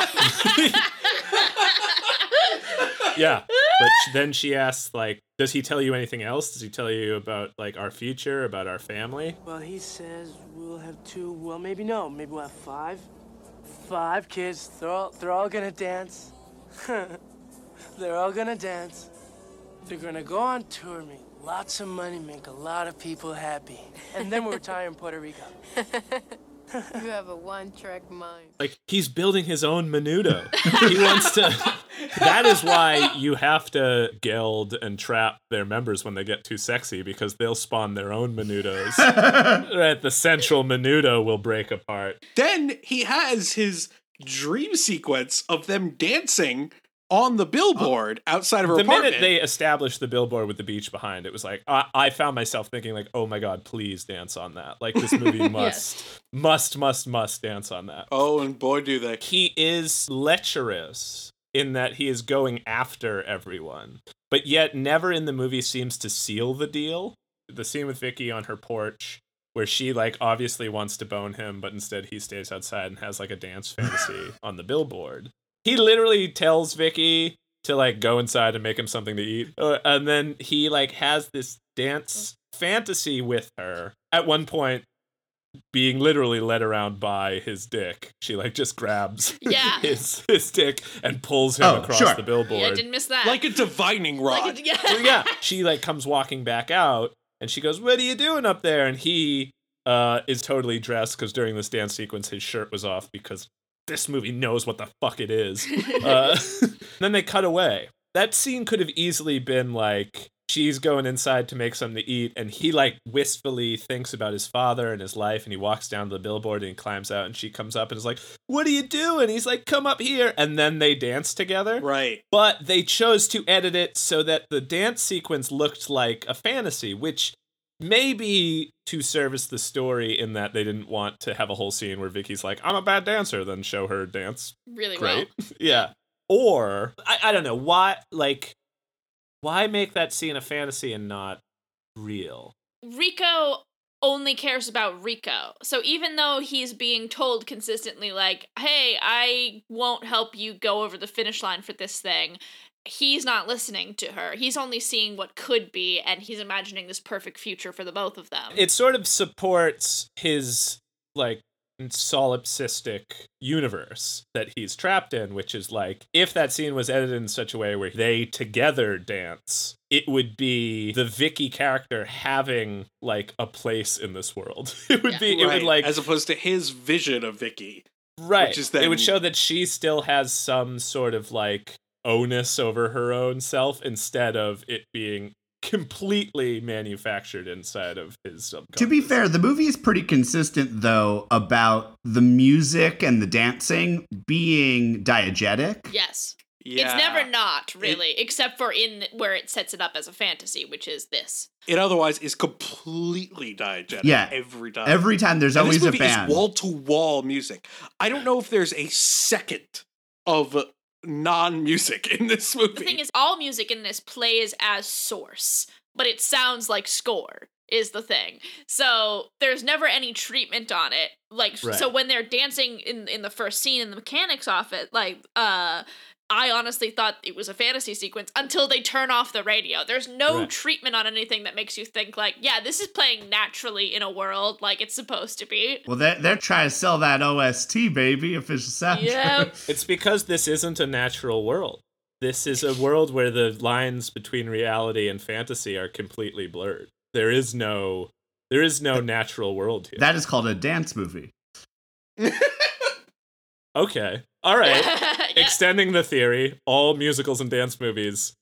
Yeah. But then she asks, like, does he tell you anything else? Does he tell you about like our future, about our family? Well, he says we'll have two. Well, maybe no. Maybe we'll have five. Five kids. They're all they're all gonna dance. they're all gonna dance. They're gonna go on tour, make lots of money, make a lot of people happy, and then we'll retire in Puerto Rico. You have a one-track mind. Like he's building his own menudo. he wants to. that is why you have to geld and trap their members when they get too sexy because they'll spawn their own menudos. right, the central menudo will break apart. Then he has his dream sequence of them dancing on the billboard outside of her the apartment. minute they established the billboard with the beach behind it was like I, I found myself thinking like oh my god please dance on that. Like this movie must must must must dance on that. Oh and boy do they. He is lecherous in that he is going after everyone but yet never in the movie seems to seal the deal. The scene with Vicky on her porch where she like obviously wants to bone him but instead he stays outside and has like a dance fantasy on the billboard he literally tells Vicky to like go inside and make him something to eat. Uh, and then he like has this dance fantasy with her. At one point, being literally led around by his dick, she like just grabs Yeah. his his dick and pulls him Oh, across sure. the billboard. Yeah, I didn't miss that. Like a divining rod. Like a- yeah. So, yeah, she like comes walking back out, and she goes, "What are you doing up there?" And he uh is totally dressed because during this dance sequence, his shirt was off because this movie knows what the fuck it is. uh, then they cut away. That scene could have easily been like she's going inside to make something to eat, and he like wistfully thinks about his father and his life, and he walks down to the billboard and he climbs out, and she comes up and is like, "What are you doing?" He's like, "Come up here," and then they dance together. Right. But they chose to edit it so that the dance sequence looked like a fantasy, which maybe to service the story in that they didn't want to have a whole scene where Vicky's like, I'm a bad dancer, then show her dance. really Great. yeah. Or I, I don't know, why like why make that scene a fantasy and not real? Rico only cares about Rico. So even though he's being told consistently, like, hey, I won't help you go over the finish line for this thing, he's not listening to her. He's only seeing what could be, and he's imagining this perfect future for the both of them. It sort of supports his like solipsistic universe that he's trapped in, which is like if that scene was edited in such a way where they together dance, it would be the Vicky character having like a place in this world. It would be it Right, would like as opposed to his vision of Vicky. right. Which is it would show that she still has some sort of like onus over her own self instead of it being completely manufactured inside of his subconscious. To be fair, the movie is pretty consistent though about the music and the dancing being diegetic. yes. Yeah. It's never not, really, except for in where it sets it up as a fantasy, which is this. It otherwise is completely diegetic. Yeah. Every time. Every time there's And always this a movie band. Is wall to wall music. I don't know if there's a second of non music in this movie. The thing is, all music in this plays as source, but it sounds like score is the thing. So there's never any treatment on it. Like Right. so when they're dancing in in the first scene in the mechanics office, like uh I honestly thought it was a fantasy sequence until they turn off the radio. There's no Right. treatment on anything that makes you think like, yeah, this is playing naturally in a world like it's supposed to be. Well, they're, they're trying to sell that OST, baby, official soundtrack. Yep. It's because this isn't a natural world. This is a world where the lines between reality and fantasy are completely blurred. There is no there is no natural world here. That is called a dance movie. okay. All right. Extending the theory, all musicals and dance movies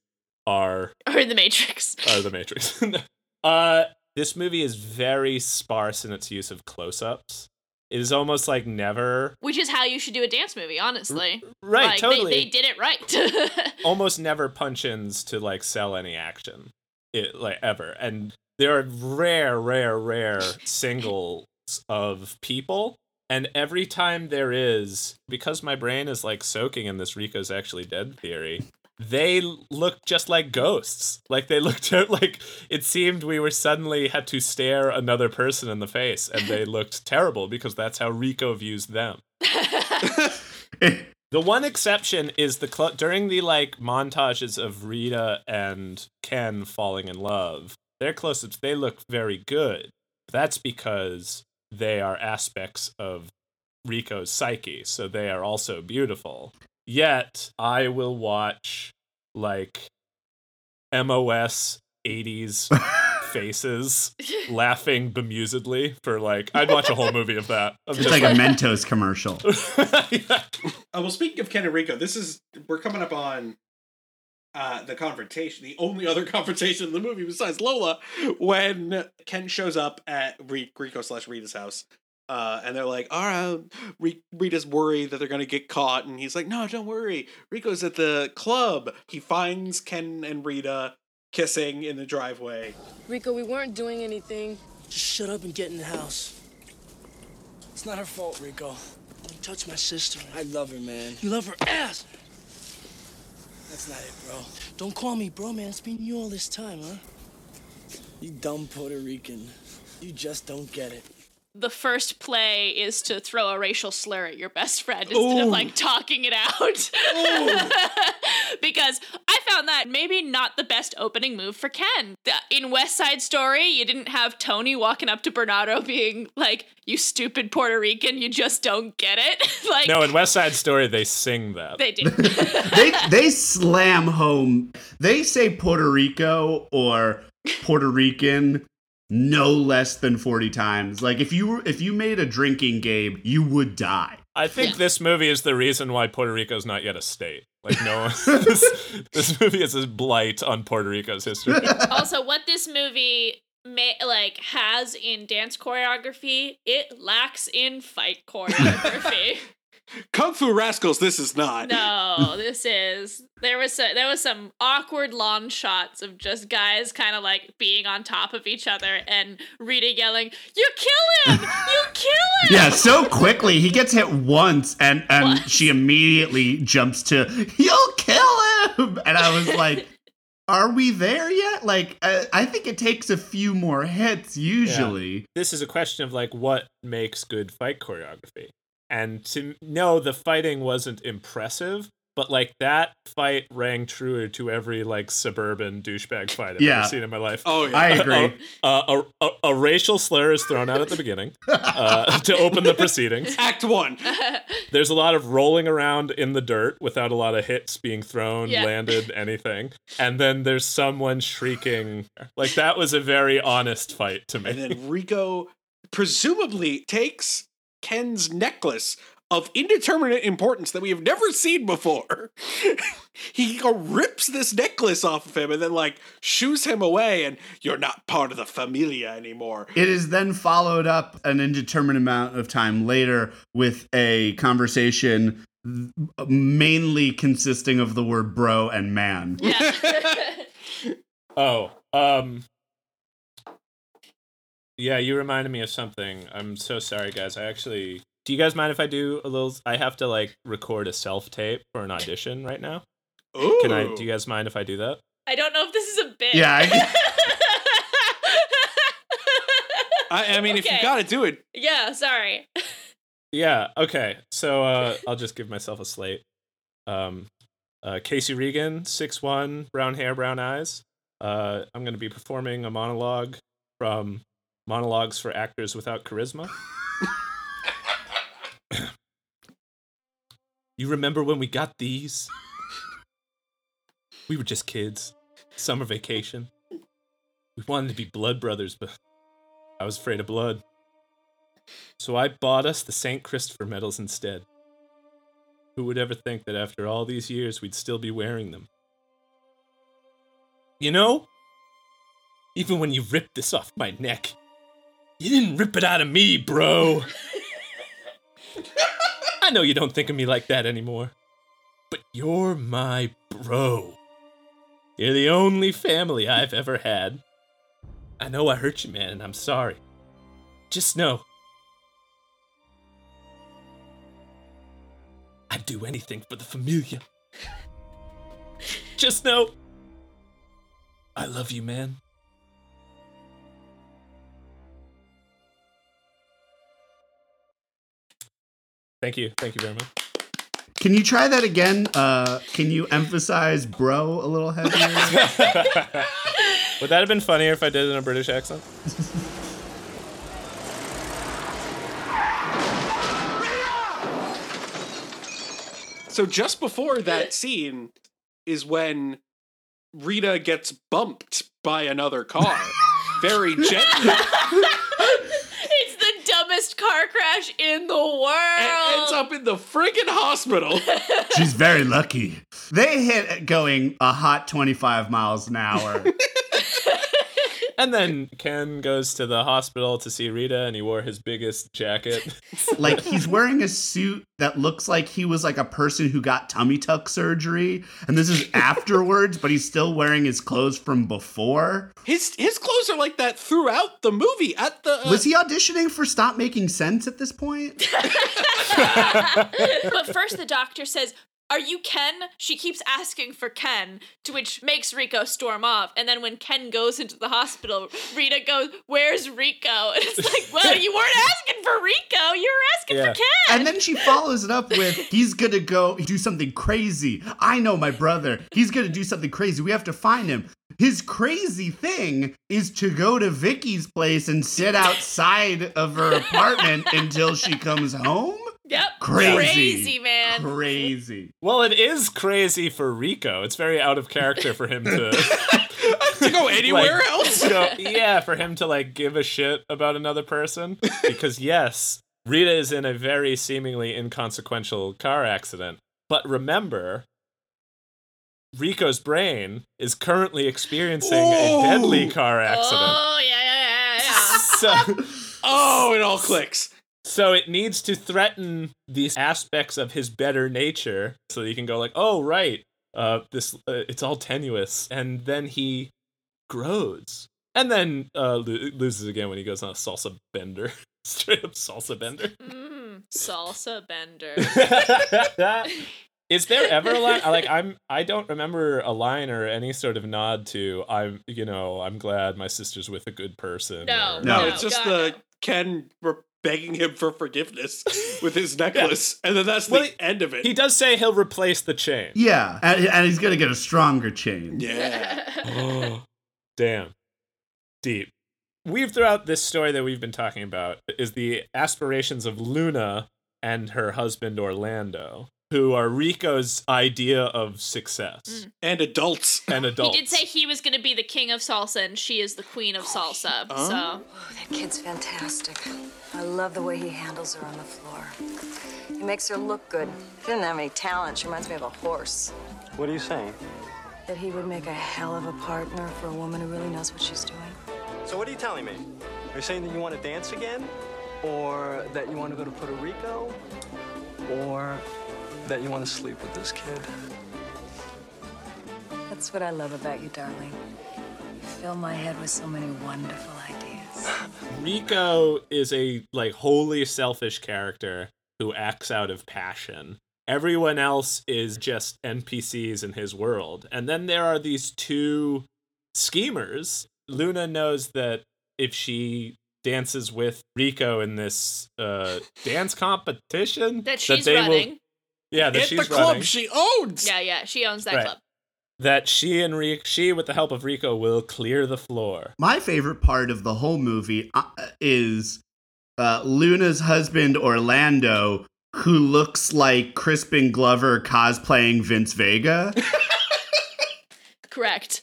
are in the Matrix. are the Matrix. uh this movie is very sparse in its use of close-ups. It is almost like never Which is how you should do a dance movie, honestly. right, Like, totally. They, they did it right. almost never punch ins to like sell any action it like ever and there are rare rare rare singles of people and every time there is because my brain is like soaking in this rico's actually dead theory they look just like ghosts like they looked out like it seemed we were suddenly had to stare another person in the face and they looked terrible because that's how rico views them the one exception is the cl- during the like montages of Rita and Ken falling in love. Their close-ups they look very good. That's because they are aspects of Rico's psyche, so they are also beautiful. Yet I will watch like MOS 80s faces laughing bemusedly for like I'd watch a whole movie of that. Of It's just like a Mentos commercial. Uh, well, speaking of Ken and Rico, this is we're coming up on uh, the confrontation, the only other confrontation in the movie besides Lola, when Ken shows up at Ri- Rico slash Rita's house. Uh, and they're like, all right, Ri- Rita's worried that they're going to get caught. And he's like, no, don't worry. Rico's at the club. He finds Ken and Rita kissing in the driveway. Rico, we weren't doing anything. Just shut up and get in the house. It's not her fault, Rico. Don't touch my sister. I love her, man. You love her ass. That's not it, bro. Don't call me bro, man. It's been you all this time, huh? You dumb Puerto Rican. You just don't get it. The first play is to throw a racial slur at your best friend instead of like talking it out. because I found that maybe not the best opening move for Ken. In West Side Story, you didn't have Tony walking up to Bernardo being like, "You stupid Puerto Rican, you just don't get it." like No, in West Side Story, they sing that. they do. they they slam home. They say Puerto Rico or Puerto Rican no less than 40 times. Like if you were if you made a drinking game, you would die. I think this movie is the reason why Puerto Rico is not yet a state. Like no this, this movie is a blight on Puerto Rico's history. also, what this movie may, like has in dance choreography, it lacks in fight choreography. Kung Fu Rascals, this is not. no, this is there was a, there was some awkward long shots of just guys kind of like being on top of each other and Rita yelling, "You kill him! You kill him!" Yeah, so quickly he gets hit once and and she immediately jumps to you'll kill him. And I was like are we there yet? Like, I, I think it takes a few more hits usually. this is a question of like what makes good fight choreography. And to know the fighting wasn't impressive, but like that fight rang true to every like suburban douchebag fight I've Yeah. ever seen in my life. Oh, yeah. I agree. Uh, a, a, a racial slur is thrown out at the beginning uh, to open the proceedings. Act one. There's a lot of rolling around in the dirt without a lot of hits being thrown, Yeah. landed, anything. And then there's someone shrieking. Like that was a very honest fight to me. And then Rico presumably takes Ken's necklace of indeterminate importance that we have never seen before. he rips this necklace off of him and then like shoos him away and you're not part of the familia anymore. It is then followed up an indeterminate amount of time later with a conversation mainly consisting of the word bro and man. Oh, um Yeah, you reminded me of something. I'm so sorry guys. I actually Do you guys mind if I do a little I have to like record a self-tape for an audition right now? Oh Can I do you guys mind if I do that? I don't know if this is a bit. Yeah, I- I, I mean, if you gotta do it, yeah, sorry. Yeah, okay. So uh I'll just give myself a slate. Um uh Casey Regan, six one, brown hair, brown eyes. Uh I'm gonna be performing a monologue from Monologues for Actors Without Charisma. you remember when we got these? We were just kids. Summer vacation. We wanted to be blood brothers, but I was afraid of blood. So I bought us the St. Christopher medals instead. Who would ever think that after all these years we'd still be wearing them? You know, even when you ripped this off my neck, you didn't rip it out of me, bro. I know you don't think of me like that anymore, but you're my bro. You're the only family I've ever had. I know I hurt you, man, and I'm sorry. Just know I'd do anything for the familia. Just know I love you, man. Thank you. Thank you very much. Can you try that again? Uh, can you emphasize bro a little heavier? Would that have been funnier if I did it in a British accent? So just before that scene is when Rita gets bumped by another car very gently. it's the dumbest car crash in the world. and ends up in the friggin' hospital. She's very lucky. They hit going a hot 25 miles an hour. And then Ken goes to the hospital to see Rita, and he wore his biggest jacket. like he's wearing a suit that looks like he was like a person who got tummy tuck surgery and this is afterwards but he's still wearing his clothes from before His his clothes are like that throughout the movie. At the uh, was he auditioning for stop making sense at this point but first, the doctor says, Are you Ken? She keeps asking for Ken, to which makes Rico storm off. And then when Ken goes into the hospital, Rita goes, Where's Rico? And it's like, Well, you weren't asking for Rico, you were asking Yeah. for Ken. And then she follows it up with, he's gonna go do something crazy. I know my brother. He's gonna do something crazy. We have to find him. His crazy thing is to go to Vicky's place and sit outside of her apartment until she comes home. Yep. Crazy. Crazy, man. Crazy. Well, it is crazy for Rico. It's very out of character for him to to go anywhere like, else. go- yeah, for him to like give a shit about another person. Because yes, Rita is in a very seemingly inconsequential car accident. But remember, Rico's brain is currently experiencing a deadly car accident. Oh, yeah, yeah, yeah, yeah. So, oh, it all clicks. So it needs to threaten these aspects of his better nature, so that he can go like, "Oh, right, uh, this uh, it's all tenuous," and then he grows, and then uh, lo- loses again when he goes on a salsa bender, straight up salsa bender. Mm, salsa bender. Is there ever a line like I'm I don't remember a line or any sort of nod to I'm you know I'm glad my sister's with a good person. No, or- No, it's just the Ken re- begging him for forgiveness with his necklace, and then that's the he- end of it. He does say he'll replace the chain. Yeah, and, and he's gonna get a stronger chain. Yeah. oh, damn. Deep. Weave throughout this story that we've been talking about is the aspirations of Luna and her husband Orlando, who are Rico's idea of success mm. and adults. and adults. He did say he was going to be the king of salsa and she is the queen of salsa. Oh. So That kid's fantastic. I love the way he handles her on the floor. He makes her look good. She doesn't have any talent. She reminds me of a horse. What are you saying? That he would make a hell of a partner for a woman who really knows what she's doing. So what are you telling me? Are you saying that you want to dance again? Or that you want to go to Puerto Rico? Or that you want to sleep with this kid? That's what I love about you, darling. You fill my head with so many wonderful ideas. Rico is a like wholly selfish character who acts out of passion. Everyone else is just NPCs in his world. And then there are these two schemers. Luna knows that if she dances with Rico in this uh, dance competition, that she's they will- running. Yeah, that At she's the club running. she owns. Yeah, yeah, she owns that Right. club. that she and Rico, she with the help of Rico will clear the floor. My favorite part of the whole movie uh, is uh, Luna's husband Orlando, who looks like Crispin Glover cosplaying Vince Vega. Correct.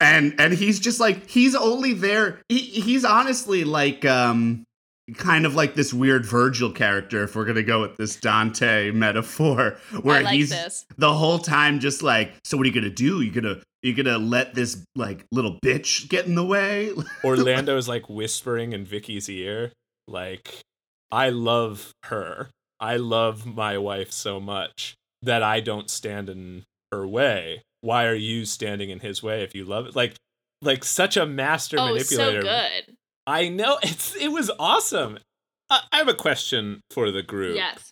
and and he's just like he's only there he, he's honestly like um kind of like this weird virgil character if we're gonna go with this dante metaphor where like he's this. the whole time just like so what are you gonna do you gonna you gonna let this like little bitch get in the way Orlando is like whispering in Vicky's ear, like, I love her. I love my wife so much that I don't stand in her way. Why are you standing in his way if you love it? Like, like such a master oh, so manipulator. good. I know it's it was awesome. I, I have a question for the group. Yes.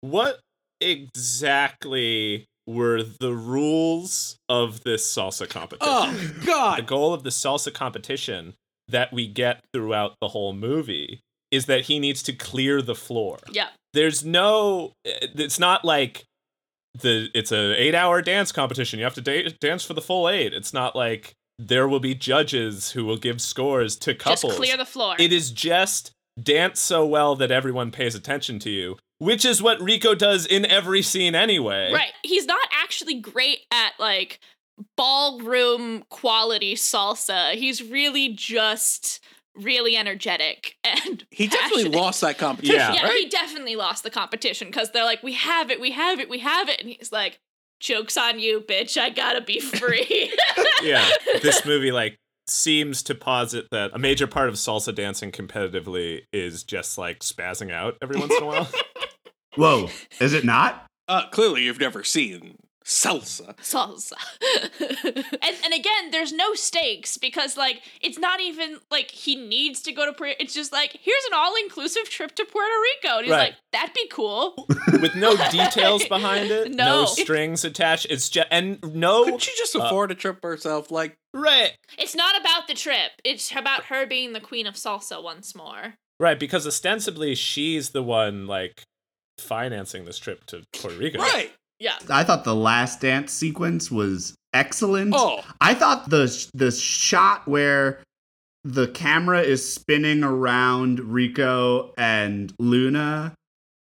What exactly were the rules of this salsa competition? Oh, God. The goal of the salsa competition that we get throughout the whole movie is that he needs to clear the floor. Yeah. There's no eh, it's not like the it's a 8-hour dance competition. You have to da- dance for the full 8. It's not like there will be judges who will give scores to couples. Just clear the floor. It is just dance so well that everyone pays attention to you, which is what Rico does in every scene anyway. Right. He's not actually great at like ballroom quality salsa. He's really just really energetic and He definitely passionate. lost that competition, Yeah, right? he definitely lost the competition because they're like, "We have it, we have it, we have it," and he's like, "Jokes on you, bitch! I gotta be free." yeah, this movie like seems to posit that a major part of salsa dancing competitively is just like spazzing out every once in a while. whoa is it not Uh, clearly, you've never seen Salsa. salsa. and and again, there's no stakes because like it's not even like he needs to go to Puerto. It's just like here's an all inclusive trip to Puerto Rico, and he's Right. like that'd be cool. with no details behind it, no, No. strings attached. It's just and no. Could she just uh, afford a trip herself? Like, right, It's not about the trip. It's about her being the queen of salsa once more. right, because ostensibly she's the one like financing this trip to Puerto Rico. right. Yeah. I thought the last dance sequence was excellent. Oh. I thought the the shot where the camera is spinning around Rico and Luna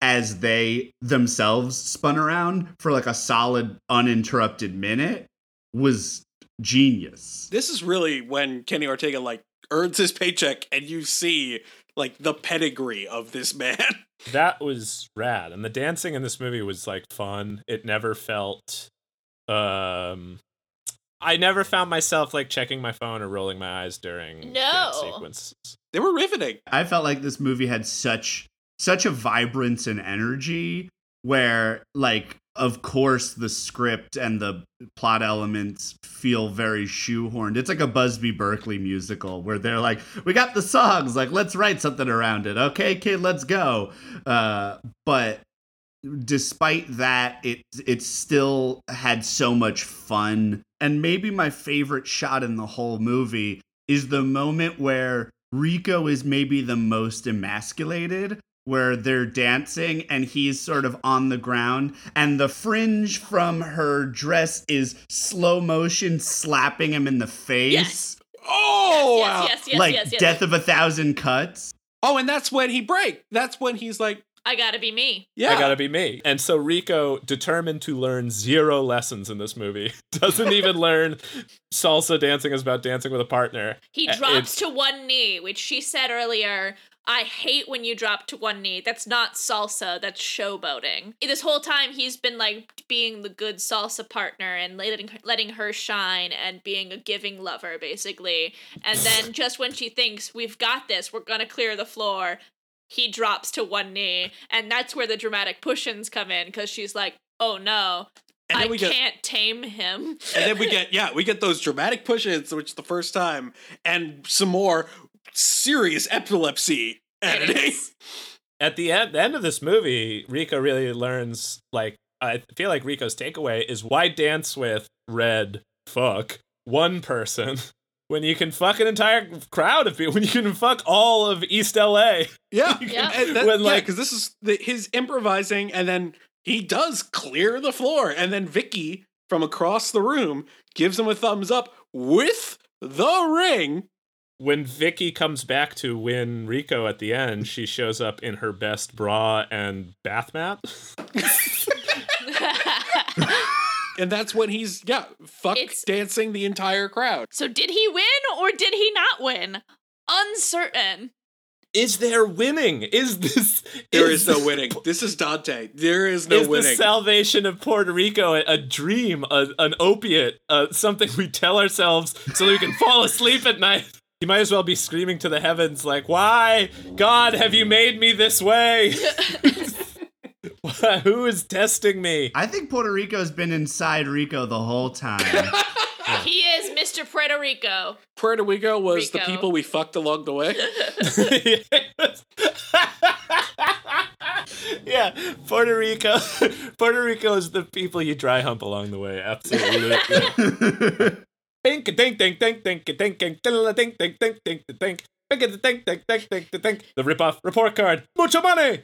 as they themselves spun around for like a solid uninterrupted minute was genius. This is really when Kenny Ortega like earns his paycheck and you see like the pedigree of this man. That was rad, and the dancing in this movie was like fun. It never felt. Um, I never found myself like checking my phone or rolling my eyes during dance No. sequences. They were riveting. I felt like this movie had such such a vibrance and energy where like of course the script and the plot elements feel very shoehorned. It's like a Busby Berkeley musical where they're like, "We got the songs, like let's write something around it." Okay, kid, let's go. Uh but despite that it it still had so much fun and maybe my favorite shot in the whole movie is the moment where Rico is maybe the most emasculated where they're dancing and he's sort of on the ground and the fringe from her dress is slow motion slapping him in the face Yes. Oh, yes, wow. yes, yes, like yes, yes. death of a thousand cuts Oh, and that's when he break. That's when he's like, I gotta be me. yeah. I gotta be me. And so Rico, determined to learn zero lessons in this movie, doesn't even learn salsa dancing is about dancing with a partner. He drops it's- to one knee, which she said earlier. I hate when you drop to one knee. That's not salsa, that's showboating. This whole time he's been like being the good salsa partner and letting letting her shine and being a giving lover basically. And then just when she thinks we've got this, we're going to clear the floor, he drops to one knee and that's where the dramatic push-ins come in cuz she's like, "Oh no, And then I we get- can't tame him." and then we get yeah, we get those dramatic push-ins, which is the first time, and some more serious epilepsy editing. at the end, the end of this movie, Rico really learns like I feel like Rico's takeaway is why dance with red fuck one person when you can fuck an entire crowd of people when you can fuck all of East LA. Yeah, Yeah. And that, When, yeah, like- because this is the, his improvising, and then he does clear the floor, and then Vicky from across the room gives him a thumbs up with the ring. When Vicky comes back to win Rico at the end, she shows up in her best bra and bath mat. And that's when he's yeah, fuck It's- dancing the entire crowd. So did he win or did he not win? Uncertain. Is there winning? Is this There is no winning. This is Dante. There is no is the winning. salvation of Puerto Rico a, a dream, a, an opiate, uh, something we tell ourselves so that we can fall asleep at night? You might as well be screaming to the heavens, like, "Why, God, have you made me this way? Who is testing me?" I think Puerto Rico's been inside Rico the whole time. He is Mr. Puerto Rico. Puerto Rico was the people we fucked along the way. yeah, Puerto Rico. Puerto Rico is the people you dry hump along the way. Absolutely. Think, think, think, think, think, think, think, think, think, think, think, think, think, think, think, think, think, think, think. The rip-off report card. Mucho money.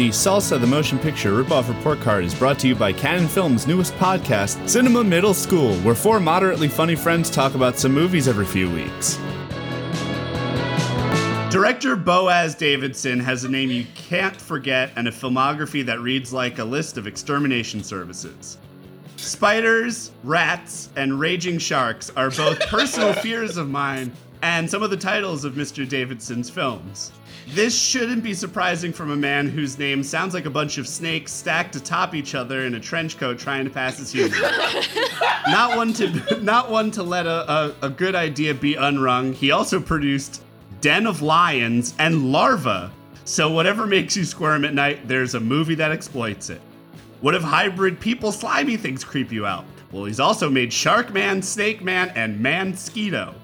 The Salsa the Motion Picture Ripoff Report Card is brought to you by Canon Films' newest podcast, Cinema Middle School, where four moderately funny friends talk about some movies every few weeks. Director Boaz Davidson has a name you can't forget and a filmography that reads like a list of extermination services. Spiders, rats, and raging sharks are both personal fears of mine and some of the titles of Mr. Davidson's films. This shouldn't be surprising from a man whose name sounds like a bunch of snakes stacked atop each other in a trench coat trying to pass as human. not one to not one to let a, a, a good idea be unrung. He also produced Den of Lions and Larva, So, whatever makes you squirm at night, there's a movie that exploits it. What if hybrid people slimy things creep you out? Well, he's also made Shark Man, Snake Man, and Mansquito.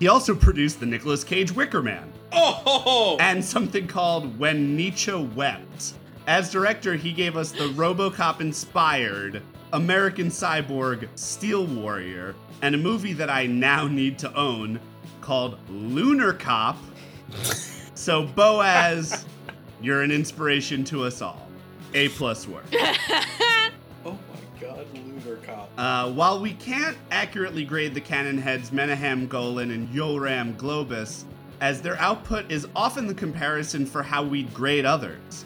He also produced the Nicolas Cage Wicker Man. Oh! And something called When Nietzsche Wept. As director, he gave us the Robocop inspired American Cyborg Steel Warrior, and a movie that I now need to own called Lunar Cop. so, Boaz, you're an inspiration to us all. A plus work. Oh my god, Lunar Cop. Uh, while we can't accurately grade the Canon heads Menahem Golan and Yoram Globus, as their output is often the comparison for how we'd grade others.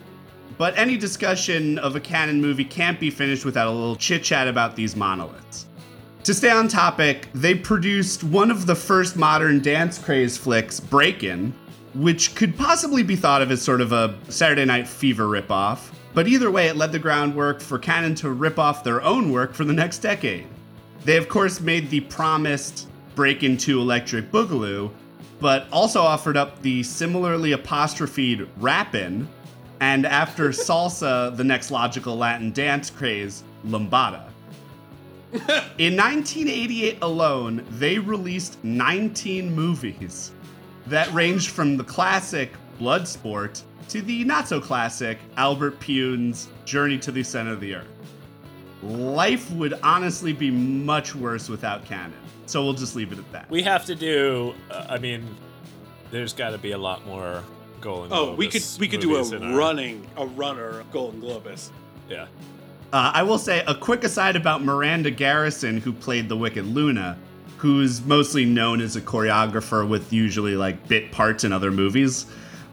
But any discussion of a canon movie can't be finished without a little chit chat about these monoliths. To stay on topic, they produced one of the first modern dance craze flicks, Breakin', which could possibly be thought of as sort of a Saturday Night Fever ripoff. But either way, it led the groundwork for Canon to rip off their own work for the next decade. They, of course, made the promised Breakin' 2 Electric Boogaloo, but also offered up the similarly apostrophed Rappin', and after salsa, the next logical Latin dance craze, Lambada. In 1988 alone, they released 19 movies that ranged from the classic Bloodsport to the not so classic Albert Pyun's Journey to the Center of the Earth. Life would honestly be much worse without canon, so we'll just leave it at that. We have to do. Uh, I mean, there's got to be a lot more Golden globus. Oh, we could we could do a movies in our- running a runner Golden Globus. Yeah. Uh, I will say a quick aside about Miranda Garrison, who played the Wicked Luna, who's mostly known as a choreographer with usually like bit parts in other movies.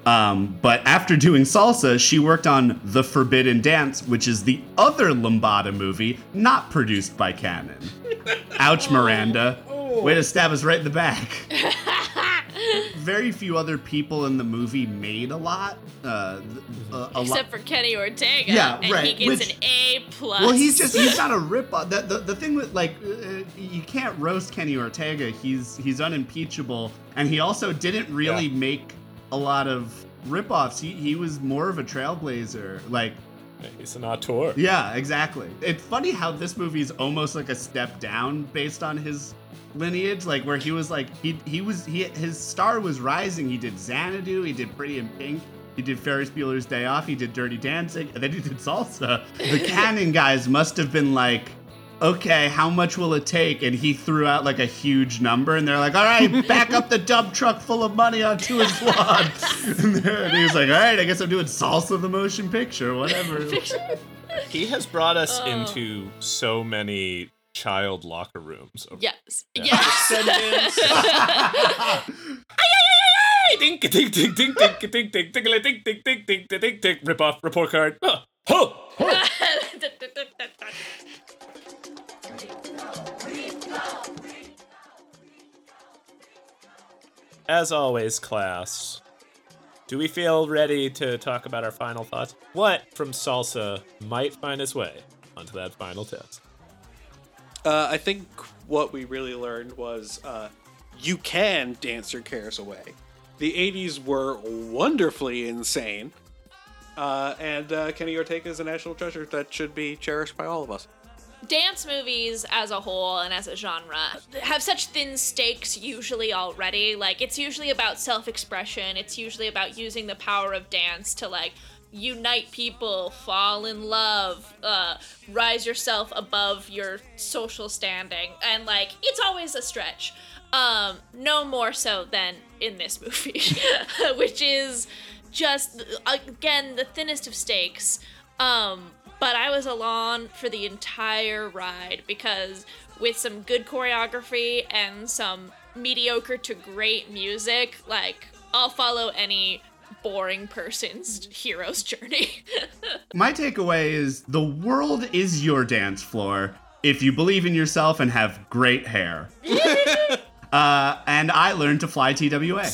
Um, but after doing salsa, she worked on The Forbidden Dance, which is the other Lambada movie not produced by Canon. Ouch, Miranda. Way to stab us right in the back. Very few other people in the movie made a lot. Uh, a- a lot- Except for Kenny Ortega. Yeah, and right, He gets which- an A plus. Well, he's just he's not a rip off. The, the, the thing with like uh, you can't roast Kenny Ortega. He's he's unimpeachable, and he also didn't really make a lot of rip-offs. He he was more of a trailblazer. Like He's an auteur. yeah, exactly. It's funny how this movie is almost like a step down based on his lineage, like where he was like he he was he his star was rising. He did Xanadu, he did Pretty in Pink, he did Ferris Bueller's Day Off, he did Dirty Dancing, and then he did Salsa. The Canon guys must have been like. Okay, how much will it take? And he threw out like a huge number, and they're like, "All right, back up the dump truck full of money onto his lawn." and, and he was like, "All right, I guess I'm doing salsa the motion picture, whatever." He has brought us Oh. into so many child locker rooms. Over Yes. Yeah. Yes. Hey, dink, dink, dink, dink, dink, dink, dink, dink, dink, dink, dink, dink, dink, dink, dink, rip off report card. Oh, ho, As always, class, do we feel ready to talk about our final thoughts? What from salsa might find its way onto that final test? Uh, I think what we really learned was uh, you can dance your cares away. The 80s were wonderfully insane. Uh, and uh, Kenny Ortega is a national treasure that should be cherished by all of us. Dance movies as a whole and as a genre have such thin stakes usually already. Like it's usually about self-expression. It's usually about using the power of dance to like unite people fall in love uh, rise yourself above your social standing. And like it's always a stretch. Um no more so than in this movie which is just again the thinnest of stakes. Um but I was along for the entire ride because with some good choreography and some mediocre to great music, like I'll follow any boring person's hero's journey. My takeaway is the world is your dance floor if you believe in yourself and have great hair. uh, and I learned to fly TWA.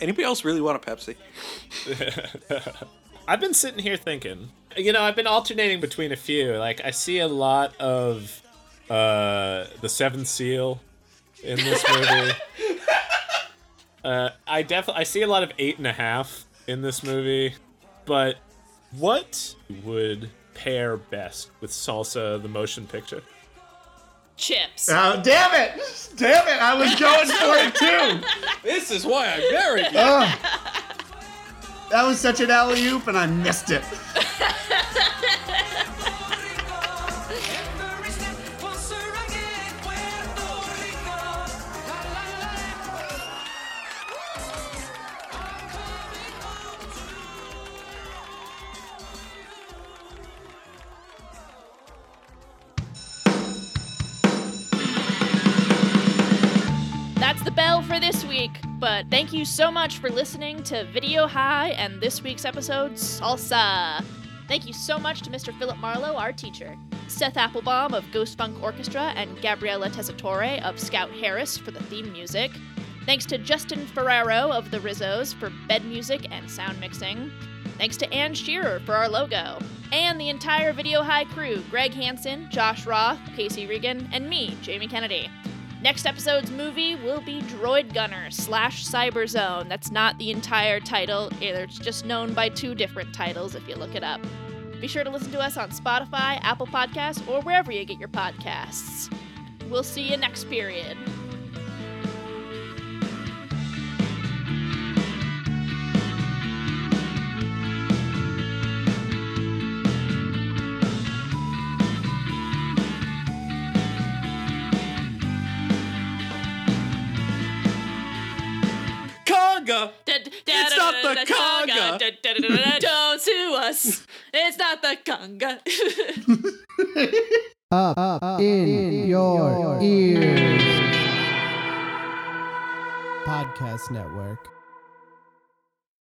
Anybody else really want a Pepsi? I've been sitting here thinking, you know, I've been alternating between a few. Like, I see a lot of uh, the Seventh Seal in this movie. Uh, I definitely I see a lot of eight and a half in this movie, but what would pair best with Salsa the motion picture? Chips. Oh, damn it! Damn it! I was going for it too. This is why I married you. Ugh. That was such an alley oop, and I missed it. But thank you so much for listening to Video High and this week's episode, Salsa. Thank you so much to Mr. Philip Marlowe, our teacher, Seth Applebaum of Ghost Funk Orchestra, and Gabriella Tessitore of Scout Harris for the theme music. Thanks to Justin Ferrero of the Rizzos for bed music and sound mixing. Thanks to Ann Shearer for our logo. And the entire Video High crew Greg Hansen, Josh Roth, Casey Regan, and me, Jamie Kennedy. Next episode's movie will be Droid Gunner slash Cyber Zone. That's not the entire title, it's just known by two different titles if you look it up. Be sure to listen to us on Spotify, Apple Podcasts, or wherever you get your podcasts. We'll see you next period. Conga. It's not the conga. Don't sue us. It's not the conga. Up, up in, your, ears. Podcast Network.